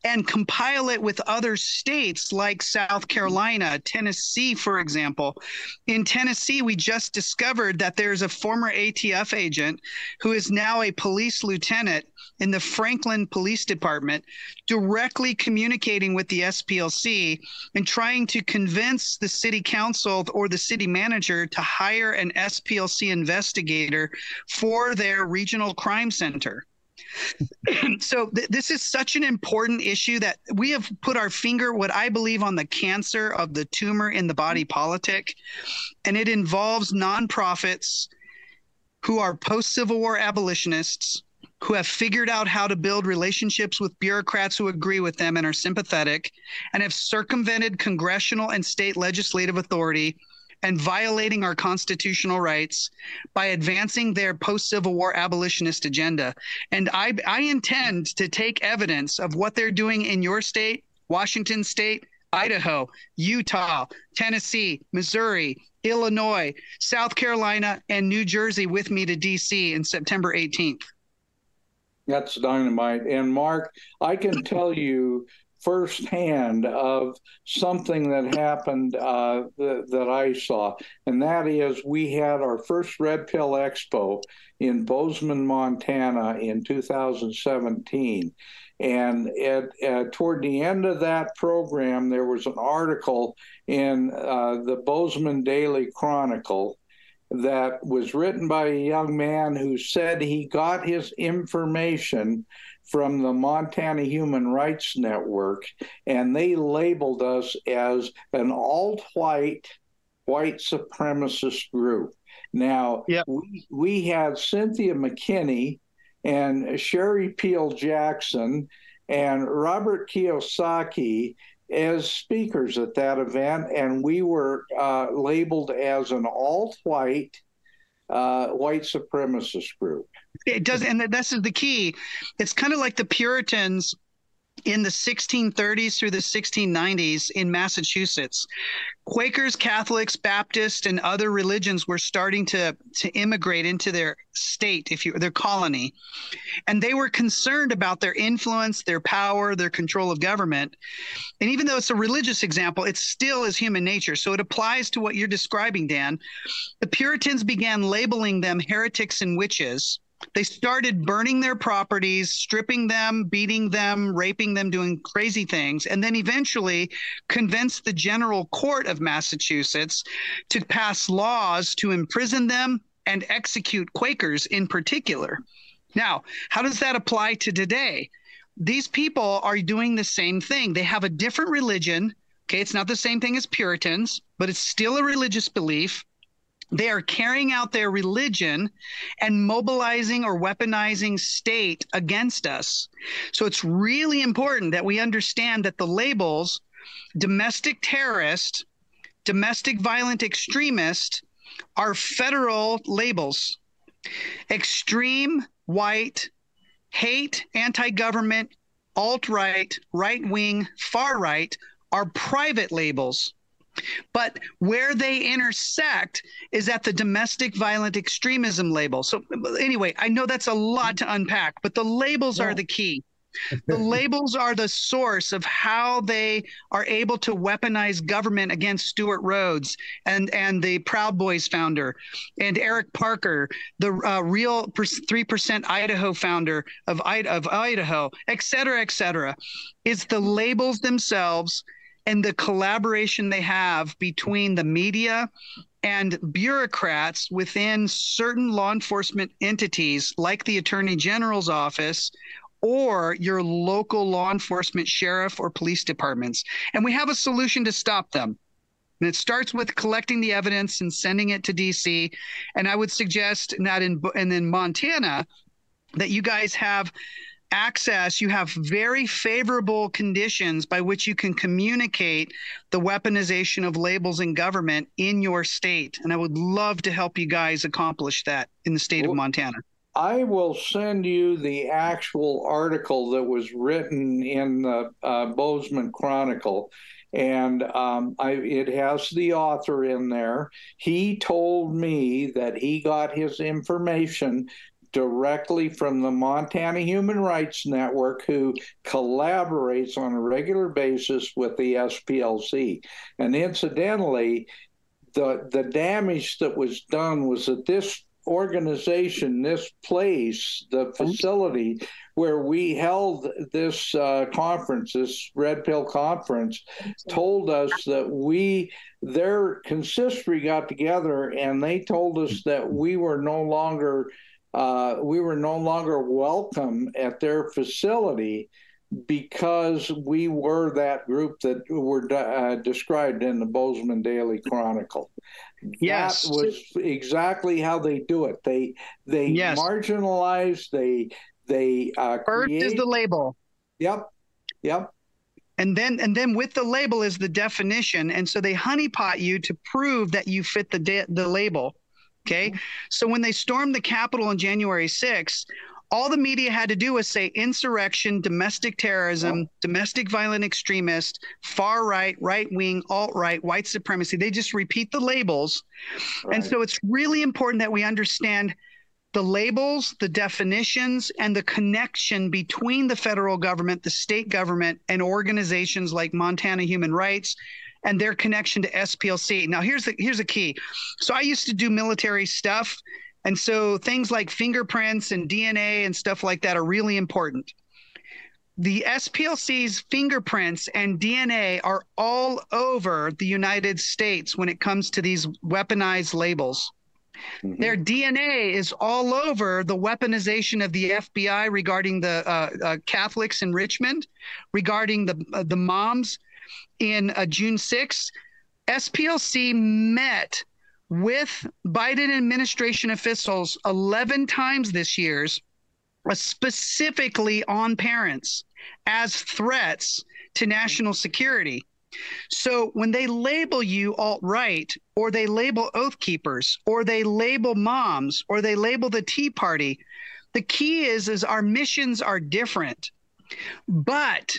and compile it with other states like South Carolina, Tennessee, for example. In Tennessee, we just discovered that there's a former ATF agent who is now a police lieutenant in the Franklin Police Department, directly communicating with the SPLC and trying to convince the city council or the city manager to hire an SPLC investigator for their regional crime center. so th- this is such an important issue that we have put our finger what i believe on the cancer of the tumor in the body politic and it involves nonprofits who are post-civil war abolitionists who have figured out how to build relationships with bureaucrats who agree with them and are sympathetic and have circumvented congressional and state legislative authority and violating our constitutional rights by advancing their post Civil War abolitionist agenda. And I, I intend to take evidence of what they're doing in your state, Washington state, Idaho, Utah, Tennessee, Missouri, Illinois, South Carolina, and New Jersey with me to DC in September 18th. That's dynamite. And Mark, I can tell you firsthand of something that happened uh, th- that I saw, and that is we had our first Red Pill Expo in Bozeman, Montana, in 2017. And at, at, toward the end of that program, there was an article in uh, the Bozeman Daily Chronicle that was written by a young man who said he got his information from the Montana Human Rights Network, and they labeled us as an alt white white supremacist group. Now, yep. we, we had Cynthia McKinney and Sherry Peel Jackson and Robert Kiyosaki as speakers at that event, and we were uh, labeled as an alt white uh, white supremacist group. It does, and this is the key. It's kind of like the Puritans in the 1630s through the 1690s in Massachusetts. Quakers, Catholics, Baptists, and other religions were starting to, to immigrate into their state, if you their colony. And they were concerned about their influence, their power, their control of government. And even though it's a religious example, it still is human nature. So it applies to what you're describing, Dan. The Puritans began labeling them heretics and witches they started burning their properties, stripping them, beating them, raping them, doing crazy things, and then eventually convinced the General Court of Massachusetts to pass laws to imprison them and execute Quakers in particular. Now, how does that apply to today? These people are doing the same thing. They have a different religion. Okay, it's not the same thing as Puritans, but it's still a religious belief they are carrying out their religion and mobilizing or weaponizing state against us. So it's really important that we understand that the labels domestic terrorist, domestic violent extremist are federal labels. Extreme white, hate, anti government, alt right, right wing, far right are private labels. But where they intersect is at the domestic violent extremism label. So, anyway, I know that's a lot to unpack, but the labels are the key. the labels are the source of how they are able to weaponize government against Stewart Rhodes and and the Proud Boys founder and Eric Parker, the uh, real three percent Idaho founder of, of Idaho, et cetera, et cetera. It's the labels themselves and the collaboration they have between the media and bureaucrats within certain law enforcement entities like the attorney general's office or your local law enforcement sheriff or police departments and we have a solution to stop them and it starts with collecting the evidence and sending it to DC. And I would suggest that in and in Montana that you guys have access, you have very favorable conditions by which you can communicate the weaponization of labels in government in your state. And I would love to help you guys accomplish that in the state well, of Montana. I will send you the actual article that was written in the uh, Bozeman Chronicle. And um, I, it has the author in there. He told me that he got his information directly from the Montana Human Rights Network, who collaborates on a regular basis with the SPLC. And incidentally, the the damage that was done was that this organization, this place, the facility where we held this uh, conference, this Red Pill conference, told us that we, their consistory got together and they told us that we were no longer uh, we were no longer welcome at their facility because we were that group that were uh, described in the Bozeman Daily Chronicle. Yes, that was exactly how they do it. They they yes. marginalize. They they uh, first create... is the label. Yep, yep. And then and then with the label is the definition, and so they honeypot you to prove that you fit the de- the label. Okay. So when they stormed the Capitol on January 6th, all the media had to do was say insurrection, domestic terrorism, domestic violent extremist, far right, right wing, alt right, white supremacy. They just repeat the labels. Right. And so it's really important that we understand the labels, the definitions, and the connection between the federal government, the state government, and organizations like Montana Human Rights, and their connection to SPLC. Now, here's the here's a key. So I used to do military stuff, and so things like fingerprints and DNA and stuff like that are really important. The SPLC's fingerprints and DNA are all over the United States when it comes to these weaponized labels. Mm-hmm. Their DNA is all over the weaponization of the FBI regarding the uh, uh, Catholics in Richmond, regarding the uh, the moms in uh, June 6th, SPLC met with Biden administration officials 11 times this year's uh, specifically on parents as threats to national security. So when they label you alt right or they label oath keepers or they label moms or they label the tea party the key is is our missions are different but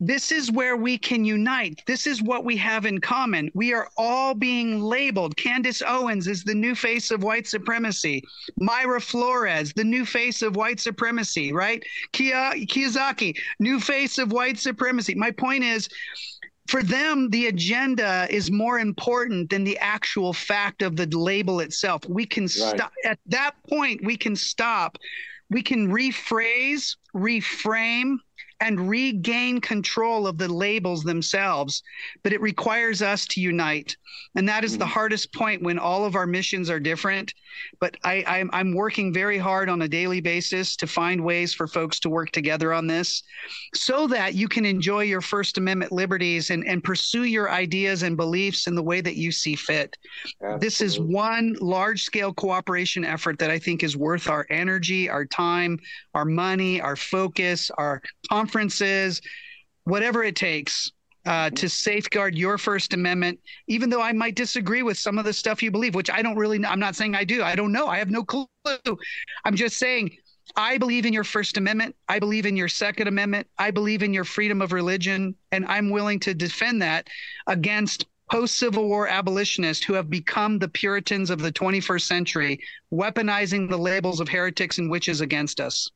this is where we can unite. This is what we have in common. We are all being labeled. Candace Owens is the new face of white supremacy. Mayra Flores, the new face of white supremacy, right? Kia, Kiyosaki, new face of white supremacy. My point is, for them, the agenda is more important than the actual fact of the label itself. We can right. stop at that point, we can stop, we can rephrase, reframe, and regain control of the labels themselves. But it requires us to unite. And that is the mm. hardest point when all of our missions are different. But I, I'm, I'm working very hard on a daily basis to find ways for folks to work together on this so that you can enjoy your First Amendment liberties and, and pursue your ideas and beliefs in the way that you see fit. Absolutely. This is one large scale cooperation effort that I think is worth our energy, our time, our money, our focus, our conferences, whatever it takes uh, to safeguard your First Amendment, even though I might disagree with some of the stuff you believe, which I don't really, I'm not saying I do. I don't know. I have no clue. I'm just saying I believe in your First Amendment. I believe in your Second Amendment. I believe in your freedom of religion. And I'm willing to defend that against post Civil War abolitionists who have become the Puritans of the 21st century, weaponizing the labels of heretics and witches against us.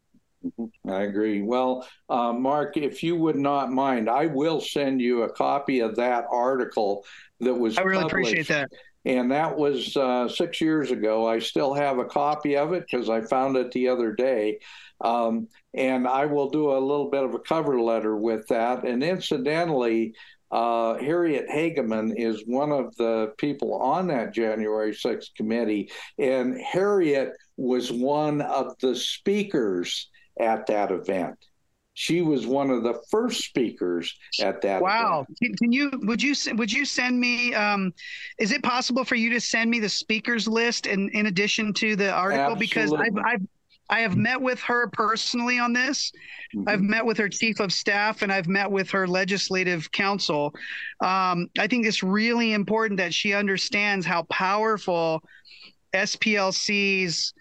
I agree. Well, uh, Mark, if you would not mind, I will send you a copy of that article that was. I really appreciate that. And that was uh, six years ago. I still have a copy of it because I found it the other day. Um, and I will do a little bit of a cover letter with that. And incidentally, uh, Harriet Hageman is one of the people on that January 6th committee. And Harriet was one of the speakers at that event. She was one of the first speakers at that. Wow! Can, can, you would you would you send me? Um, is it possible for you to send me the speakers list in in addition to the article? Absolutely. Because I've, I've I have met with her personally on this. Mm-hmm. I've met with her chief of staff and I've met with her legislative counsel. Um, I think it's really important that she understands how powerful SPLC's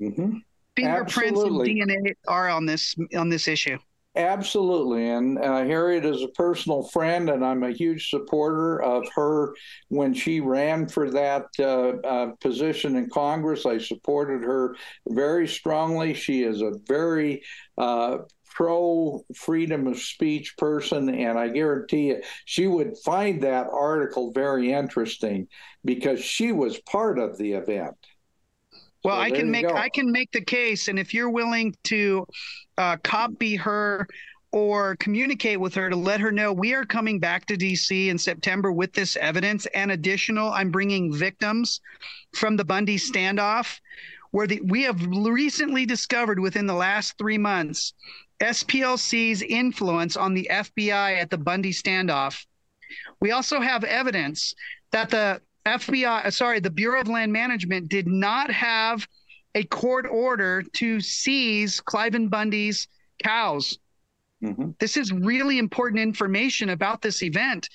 mm-hmm fingerprints Absolutely. and DNA are on this on this issue. Absolutely. And uh, Harriet is a personal friend, and I'm a huge supporter of her when she ran for that uh, uh, position in Congress. I supported her very strongly. She is a very uh, pro freedom of speech person, and I guarantee you she would find that article very interesting because she was part of the event. Well, so I can make go. I can make the case, and if you're willing to uh, copy her or communicate with her to let her know we are coming back to DC in September with this evidence and additional. I'm bringing victims from the Bundy standoff, where the, we have recently discovered within the last three months SPLC's influence on the FBI at the Bundy standoff. We also have evidence that the FBI, uh, sorry, the Bureau of Land Management did not have a court order to seize Cliven Bundy's cows. Mm-hmm. This is really important information about this event.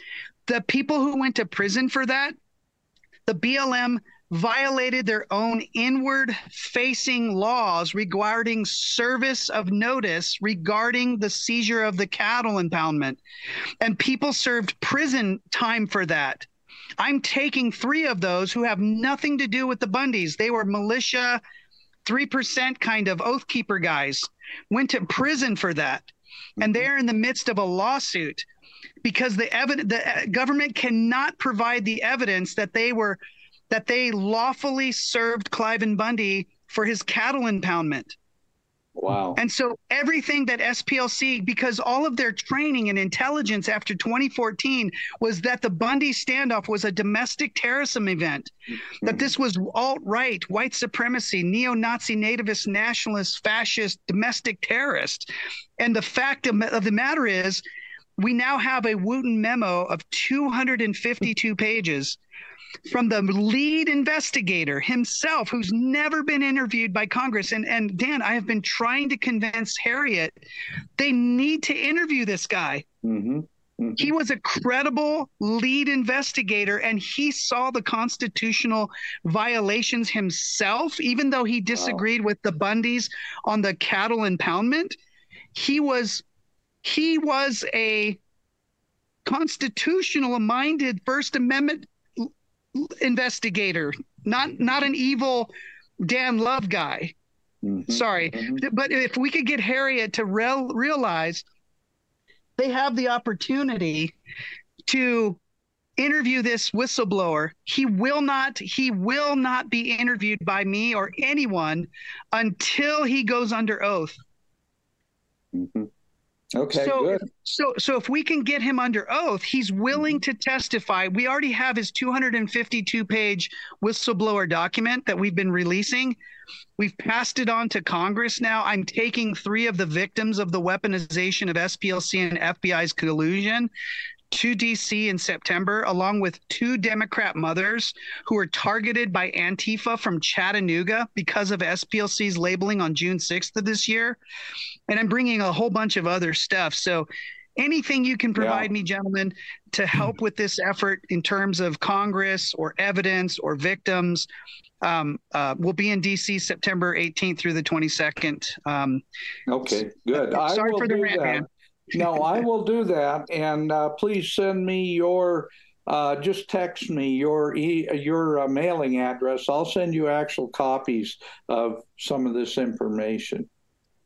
The people who went to prison for that, the BLM violated their own inward facing laws regarding service of notice regarding the seizure of the cattle impoundment. And people served prison time for that. I'm taking three of those who have nothing to do with the Bundys. They were militia, 3% kind of oath keeper guys, went to prison for that. And mm-hmm. they're in the midst of a lawsuit because the evidence the uh, government cannot provide the evidence that they were that they lawfully served Cliven Bundy for his cattle impoundment. Wow. And so everything that SPLC, because all of their training and intelligence after 2014 was that the Bundy standoff was a domestic terrorism event, mm-hmm. that this was alt right, white supremacy, neo Nazi, nativist, nationalist, fascist, domestic terrorist. And the fact of, of the matter is, we now have a Wooten memo of 252 pages from the lead investigator himself, who's never been interviewed by Congress. And, and Dan, I have been trying to convince Harriet they need to interview this guy. Mm-hmm. Mm-hmm. He was a credible lead investigator and he saw the constitutional violations himself, even though he disagreed wow. with the Bundys on the cattle impoundment. He was he was a constitutional minded First Amendment investigator, not not an evil Dan Love guy. Mm-hmm. Sorry, mm-hmm. but if we could get Harriet to real, realize they have the opportunity to interview this whistleblower he will not he will not be interviewed by me or anyone until he goes under oath mm-hmm. Okay, so, good. So, so if we can get him under oath, he's willing to testify. We already have his 252 page whistleblower document that we've been releasing. We've passed it on to Congress now. I'm taking three of the victims of the weaponization of SPLC and FBI's collusion to DC in September, along with two Democrat mothers who were targeted by Antifa from Chattanooga because of SPLC's labeling on June 6th of this year. And I'm bringing a whole bunch of other stuff. So, anything you can provide yeah. me, gentlemen, to help with this effort in terms of Congress or evidence or victims. Um, uh, we'll be in DC September 18th through the 22nd. Um, okay, good. Sorry for the rant, man no, I will do that, and uh, please send me your. Uh, just text me your e- your uh, mailing address. I'll send you actual copies of some of this information.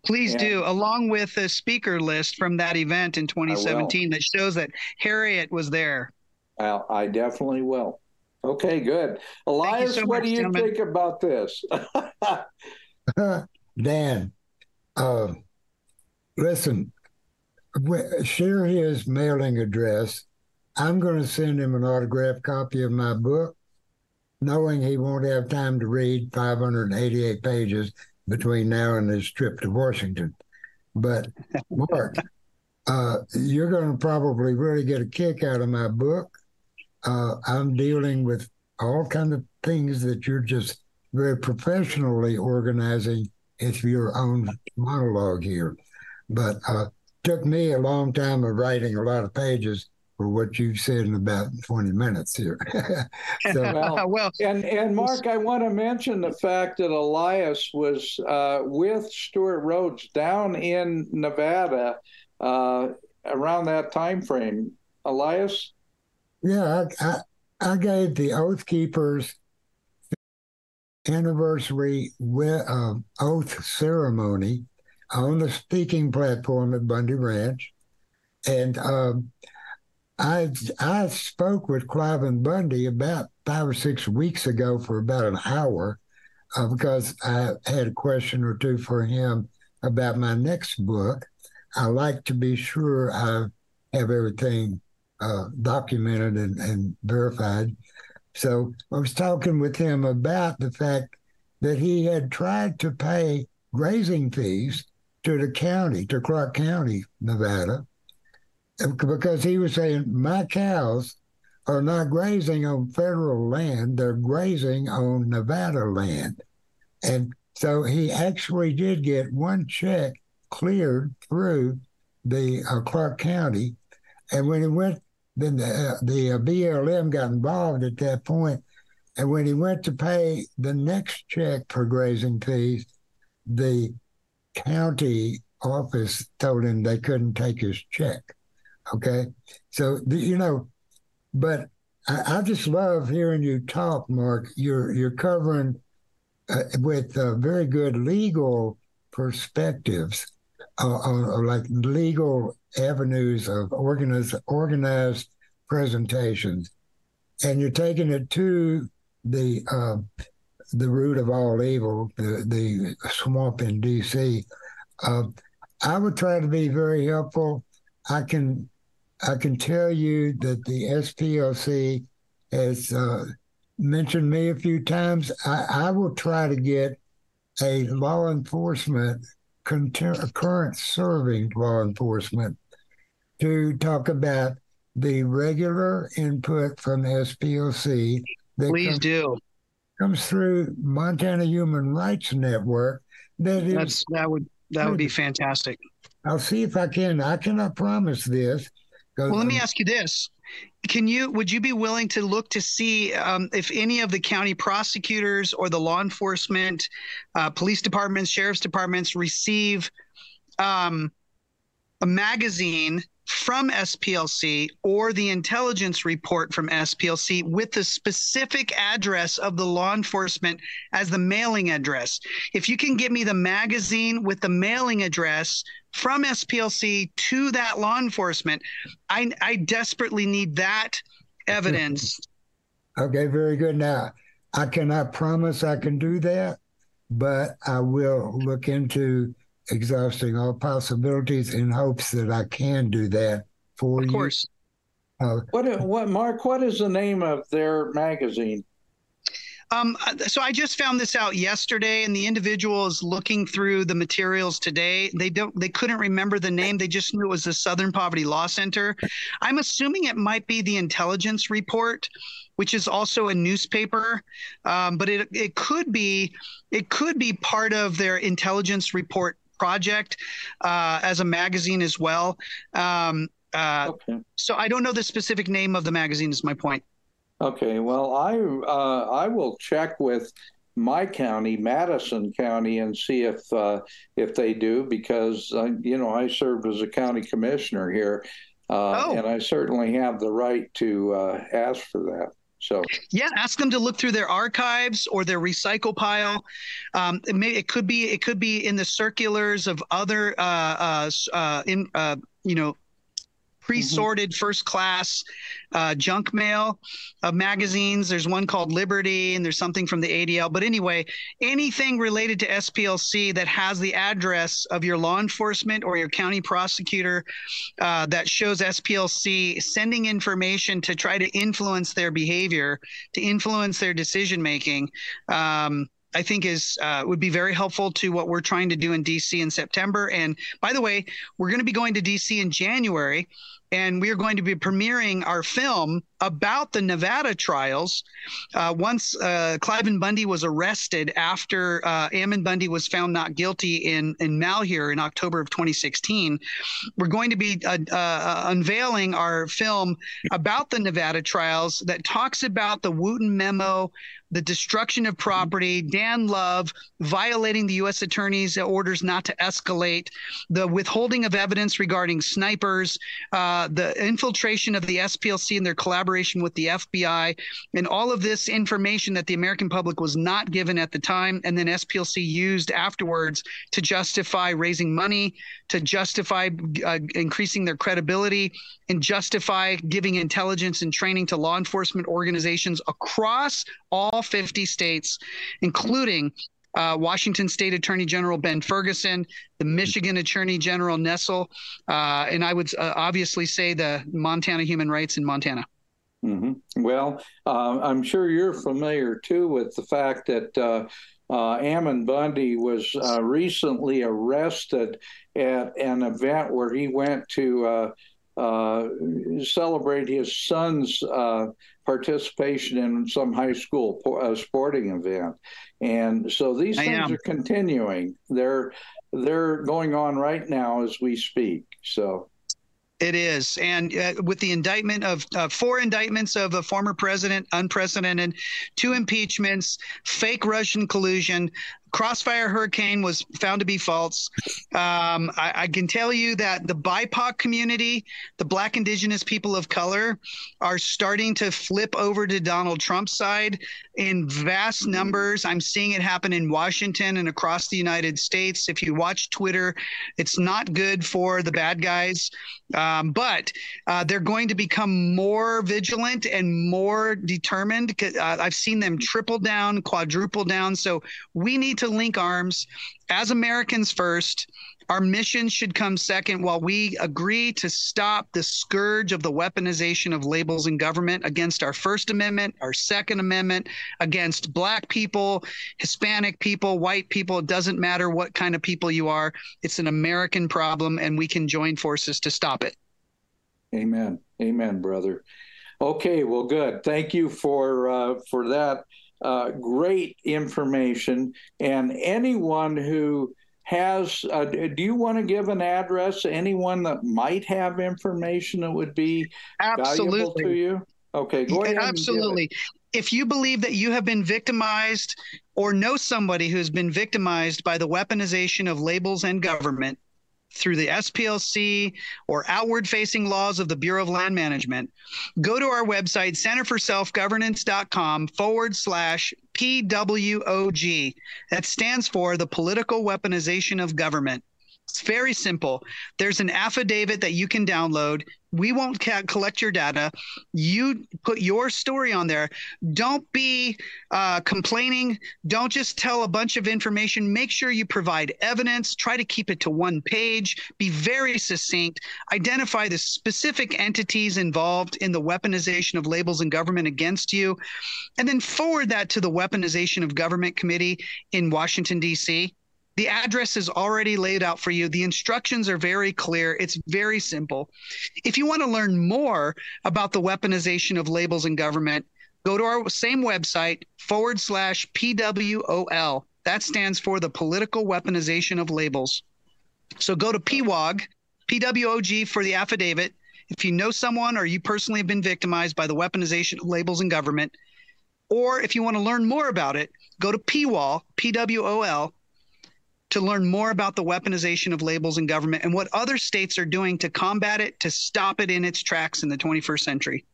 Please and do, along with the speaker list from that event in 2017 that shows that Harriet was there. Well, I definitely will. Okay, good. Elias, so what much, do you gentlemen. think about this? Dan, uh, listen, share his mailing address. I'm going to send him an autographed copy of my book, knowing he won't have time to read 588 pages between now and his trip to Washington. But Mark, uh, you're going to probably really get a kick out of my book. Uh, I'm dealing with all kind of things that you're just very professionally organizing. It's your own monologue here, but uh, took me a long time of writing a lot of pages for what you said in about 20 minutes here. so, well, well, and, and Mark, I want to mention the fact that Elias was uh, with Stewart Rhodes down in Nevada uh, around that time frame. Elias? Yeah, I, I, I gave the Oath Keepers anniversary uh, oath ceremony on the speaking platform at Bundy Ranch, and um, I I spoke with Cliven Bundy about five or six weeks ago for about an hour uh, because I had a question or two for him about my next book. I like to be sure I have everything uh, documented and, and verified. So I was talking with him about the fact that he had tried to pay grazing fees to the county, to Clark County, Nevada, because he was saying, My cows are not grazing on federal land, they're grazing on Nevada land. And so he actually did get one check cleared through the uh, Clark County. And when he went, then the, uh, the uh, BLM got involved at that point. And when he went to pay the next check for grazing fees, the county office told him they couldn't take his check. Okay. So, you know, but I, I just love hearing you talk, Mark. You're, you're covering uh, with uh, very good legal perspectives uh, on like legal avenues of organized, organized presentations. And you're taking it to the uh, the root of all evil, the, the swamp in D.C. Uh, I would try to be very helpful. I can I can tell you that the SPLC has uh, mentioned me a few times. I, I, will try to get a law enforcement, current serving law enforcement, to talk about the regular input from SPLC. Please do comes through Montana Human Rights Network. That is, That's, that would that would be fantastic. I'll see if I can. I cannot promise this Well, let me ask you this: Can you would you be willing to look to see um, if any of the county prosecutors or the law enforcement, uh, police departments, sheriff's departments receive um, a magazine from SPLC or the intelligence report from SPLC with the specific address of the law enforcement as the mailing address. If you can get me the magazine with the mailing address from SPLC to that law enforcement, I, I desperately need that evidence. okay, very good. Now, I cannot promise I can do that, but I will look into exhausting all possibilities in hopes that I can do that for of you. Of course. Uh, what, what, Mark? What is the name of their magazine? Um, so I just found this out yesterday, and the individual is looking through the materials today. They don't, they couldn't remember the name. They just knew it was the Southern Poverty Law Center. I'm assuming it might be the Intelligence Report, which is also a newspaper, um, but it it could be it could be part of their Intelligence Report project uh, as a magazine as well. Um, uh, okay. So I don't know the specific name of the magazine. Is my point. Okay. Well, I uh, I will check with my county, Madison County, and see if uh, if they do because uh, you know I served as a county commissioner here, uh, oh. and I certainly have the right to uh, ask for that. So yeah, ask them to look through their archives or their recycle pile. Um, it, may, it could be it could be in the circulars of other uh, uh, uh, in uh, you know pre-sorted mm-hmm. first class uh, junk mail of magazines. There's one called Liberty, and there's something from the ADL. But anyway, anything related to SPLC that has the address of your law enforcement or your county prosecutor uh, that shows SPLC sending information to try to influence their behavior, to influence their decision making. Um, I think is uh, would be very helpful to what we're trying to do in DC in September. And by the way, we're going to be going to DC in January and we are going to be premiering our film about the Nevada trials. Uh, once uh, Cliven Bundy was arrested after uh, Ammon Bundy was found not guilty in in Malheur in October of 2016, we're going to be uh, uh, unveiling our film about the Nevada trials that talks about the Wooten memo, the destruction of property, Dan Love violating the U.S. Attorney's orders not to escalate, the withholding of evidence regarding snipers, uh, the infiltration of the SPLC and their collaboration with the FBI, and all of this information that the American public was not given at the time, and then SPLC used afterwards to justify raising money, to justify uh, increasing their credibility, and justify giving intelligence and training to law enforcement organizations across all 50 states, including uh, Washington State Attorney General Ben Ferguson, the Michigan Attorney General Nessel, uh, and I would uh, obviously say the Montana Human Rights in Montana. Mm-hmm. Well, uh, I'm sure you're familiar too with the fact that uh, uh, Ammon Bundy was recently arrested at an event where he went to celebrate his son's participation in some high school uh, sporting event. And so these I things am. are continuing. They're they're going on right now as we speak. So it is. And uh, with the indictment of uh, four indictments of a former president, unprecedented, two impeachments, fake Russian collusion, Crossfire Hurricane was found to be false. Um, I, I, can tell you that the BIPOC community, the Black Indigenous people of color, are starting to flip over to Donald Trump's side in vast numbers. I'm seeing it happen in Washington and across the United States. If you watch Twitter, it's not good for the bad guys, um, but uh, they're going to become more vigilant and more determined. Uh, I've seen them triple down, quadruple down. So we need to link arms as Americans first. Our mission should come second while we agree to stop the scourge of the weaponization of labels in government against our First Amendment, our Second Amendment, against Black people, Hispanic people, white people. It doesn't matter what kind of people you are. It's an American problem, and we can join forces to stop it. Amen. Amen, brother. Okay, well, good. Thank you for uh, for that uh, great information. And anyone who has, uh, do you want to give an address? Anyone that might have information that would be absolutely valuable to you? Okay, go ahead. Absolutely. If you believe that you have been victimized or know somebody who's been victimized by the weaponization of labels and government, through the SPLC or outward facing laws of the Bureau of Land Management, go to our website, centerforselfgovernance.com forward slash PWOG. That stands for the political weaponization of government. It's very simple. There's an affidavit that you can download. We won't ca- collect your data. You put your story on there. Don't be uh, complaining. Don't just tell a bunch of information. Make sure you provide evidence. Try to keep it to one page. Be very succinct. Identify the specific entities involved in the weaponization of labels and government against you. And then forward that to the Weaponization of Government Committee in Washington, D.C. The address is already laid out for you. The instructions are very clear. It's very simple. If you want to learn more about the weaponization of labels in government, go to our same website forward slash PWOL. That stands for the political weaponization of labels. So go to PWOG, PWOG for the affidavit. If you know someone or you personally have been victimized by the weaponization of labels in government, or if you want to learn more about it, go to PWOL, PWOL, to learn more about the weaponization of labels in government and what other states are doing to combat it, to stop it in its tracks in the 21st century.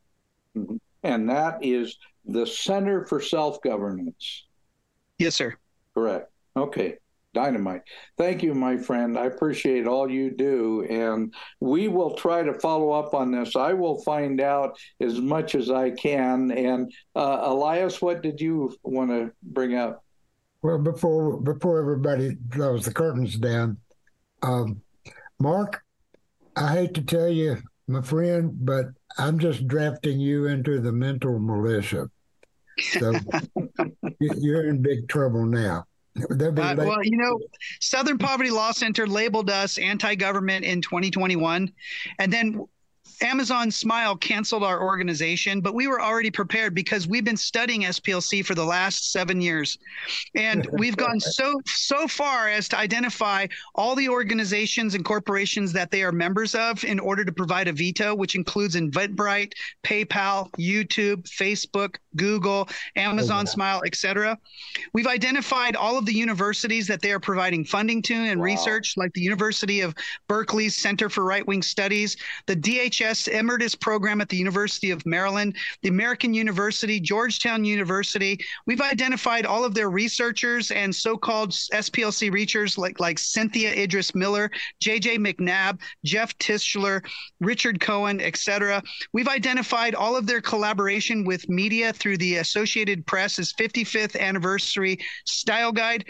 Mm-hmm. And that is the Center for Self Governance. Yes, sir. Correct. Okay. Dynamite. Thank you, my friend. I appreciate all you do. And we will try to follow up on this. I will find out as much as I can. And uh, Elias, what did you want to bring up? Well, before before everybody throws the curtains down, um, Mark, I hate to tell you, my friend, but I'm just drafting you into the mental militia. So you're in big trouble now. Uh, well, you know, Southern Poverty Law Center labeled us anti-government in 2021, and then Amazon Smile canceled our organization, but we were already prepared because we've been studying SPLC for the last seven years. And we've gone so so far as to identify all the organizations and corporations that they are members of in order to provide a veto, which includes Eventbrite, PayPal, YouTube, Facebook, Google, Amazon oh, Smile, etc. We've identified all of the universities that they are providing funding to and wow. research, like the University of Berkeley's Center for Right Wing Studies, the DHS Emeritus Program at the University of Maryland, the American University, Georgetown University. We've identified all of their researchers and so-called SPLC researchers like, like Cynthia Idris Miller, J.J. MacNab, Jeff Tischler, Richard Cohen, etc. We've identified all of their collaboration with media through the Associated Press's 55th anniversary style guide.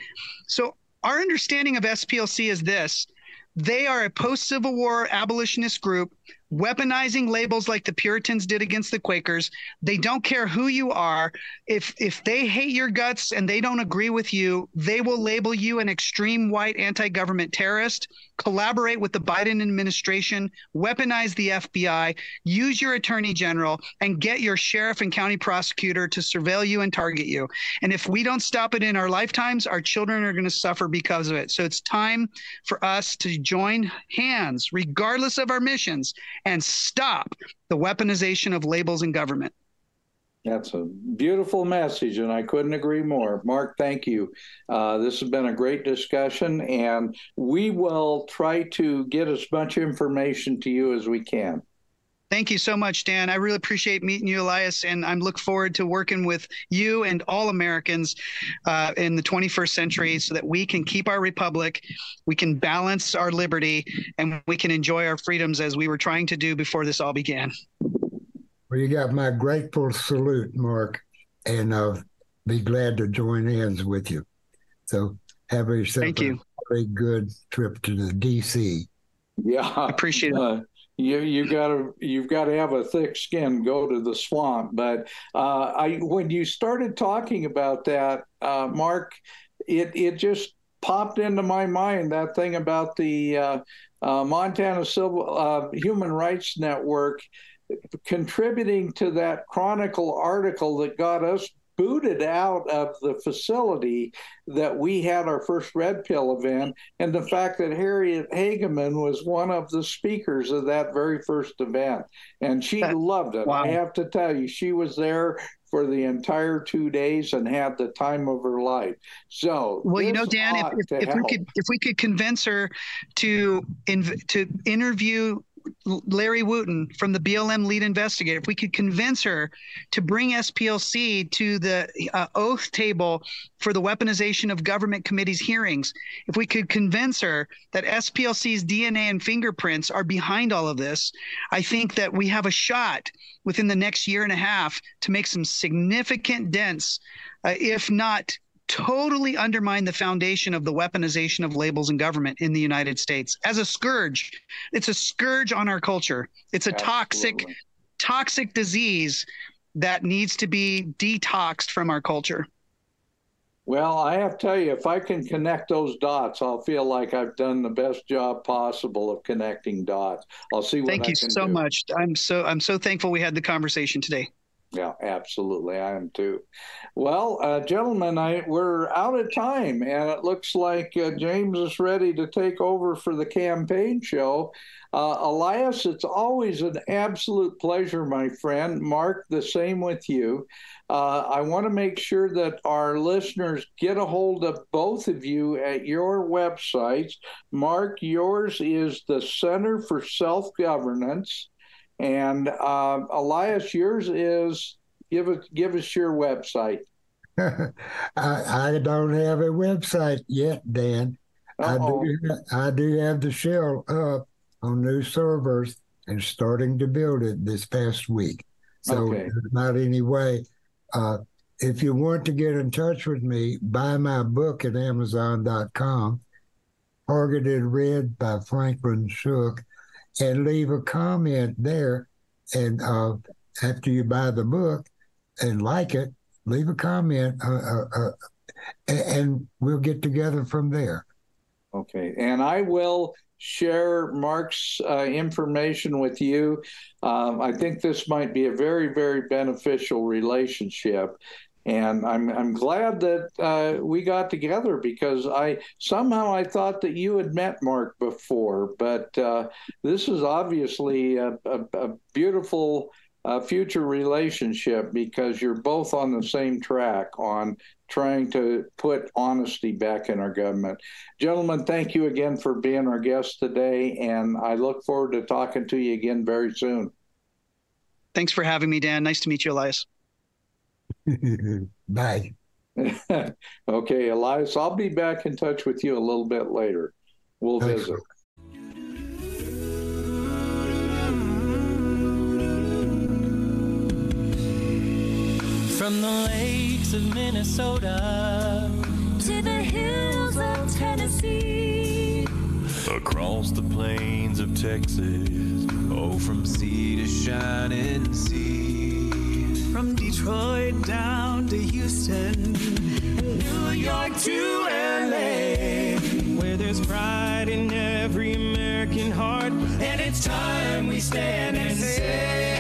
So our understanding of SPLC is this. They are a post Civil War abolitionist group weaponizing labels like the Puritans did against the Quakers. They don't care who you are. If if they hate your guts and they don't agree with you, they will label you an extreme white anti-government terrorist, collaborate with the Biden administration, weaponize the FBI, use your attorney general and get your sheriff and county prosecutor to surveil you and target you. And if we don't stop it in our lifetimes, our children are going to suffer because of it. So it's time for us to join hands regardless of our missions and stop the weaponization of labels in government. That's a beautiful message, and I couldn't agree more. Mark, thank you. Uh, this has been a great discussion, and we will try to get as much information to you as we can. Thank you so much, Dan. I really appreciate meeting you, Elias, and I'm look forward to working with you and all Americans uh, in the 21st century so that we can keep our republic, we can balance our liberty, and we can enjoy our freedoms as we were trying to do before this all began. Well, you got my grateful salute, Mark, and I'll be glad to join hands with you. So have yourself Thank a you. very good trip to the DC. Yeah, I appreciate it. Uh, you you gotta you've got to have a thick skin. Go to the swamp. But uh, I when you started talking about that, uh, Mark, it it just popped into my mind that thing about the uh, uh Montana Civil uh, Human Rights Network contributing to that Chronicle article that got us booted out of the facility that we had our first Red Pill event, and the fact that Harriet Hageman was one of the speakers of that very first event. And she loved it. Wow. I have to tell you, she was there for the entire two days and had the time of her life. So, well, you know, Dan, if, if, if we could if we could convince her to inv- to interview Larry Wooten from the BLM lead investigator, if we could convince her to bring SPLC to the uh, oath table for the weaponization of government committees hearings, if we could convince her that SPLC's DNA and fingerprints are behind all of this, I think that we have a shot within the next year and a half to make some significant dents, uh, if not totally undermine the foundation of the weaponization of labels in government in the United States as a scourge. It's a scourge on our culture. It's a Absolutely. toxic, toxic disease that needs to be detoxed from our culture. Well, I have to tell you, if I can connect those dots, I'll feel like I've done the best job possible of connecting dots. I'll see what Thank I you so do. much. I'm so I'm so thankful we had the conversation today. Yeah, absolutely. I am too. Well, uh, gentlemen, I, we're out of time, and it looks like uh, James is ready to take over for the campaign show. Uh, Elias, it's always an absolute pleasure, my friend. Mark, the same with you. Uh, I want to make sure that our listeners get a hold of both of you at your websites. Mark, yours is the Center for Self Governance. And uh, Elias, yours is give us give us your website. I, I don't have a website yet, Dan. I do, I do have the shell up on new servers and starting to build it this past week. So okay. not any way. Uh, if you want to get in touch with me, buy my book at Amazon.com, Targeted Red by Franklin Shook and leave a comment there. And uh, after you buy the book and like it, leave a comment, uh, uh, uh and we'll get together from there. Okay, and I will share Mark's uh, information with you. Um, I think this might be a very, very beneficial relationship and I'm I'm glad that uh, we got together because I somehow I thought that you had met Mark before, but uh, this is obviously a, a, a beautiful uh, future relationship because you're both on the same track on trying to put honesty back in our government. Gentlemen, thank you again for being our guest today, and I look forward to talking to you again very soon. Thanks for having me, Dan. Nice to meet you, Elias. Bye. okay, Elias, I'll be back in touch with you a little bit later. We'll Thanks. visit. From the lakes of Minnesota to the hills of Tennessee, across the plains of Texas, oh, from sea to shining sea. From Detroit down to Houston, New York to LA, where there's pride in every American heart, and it's time we stand and say.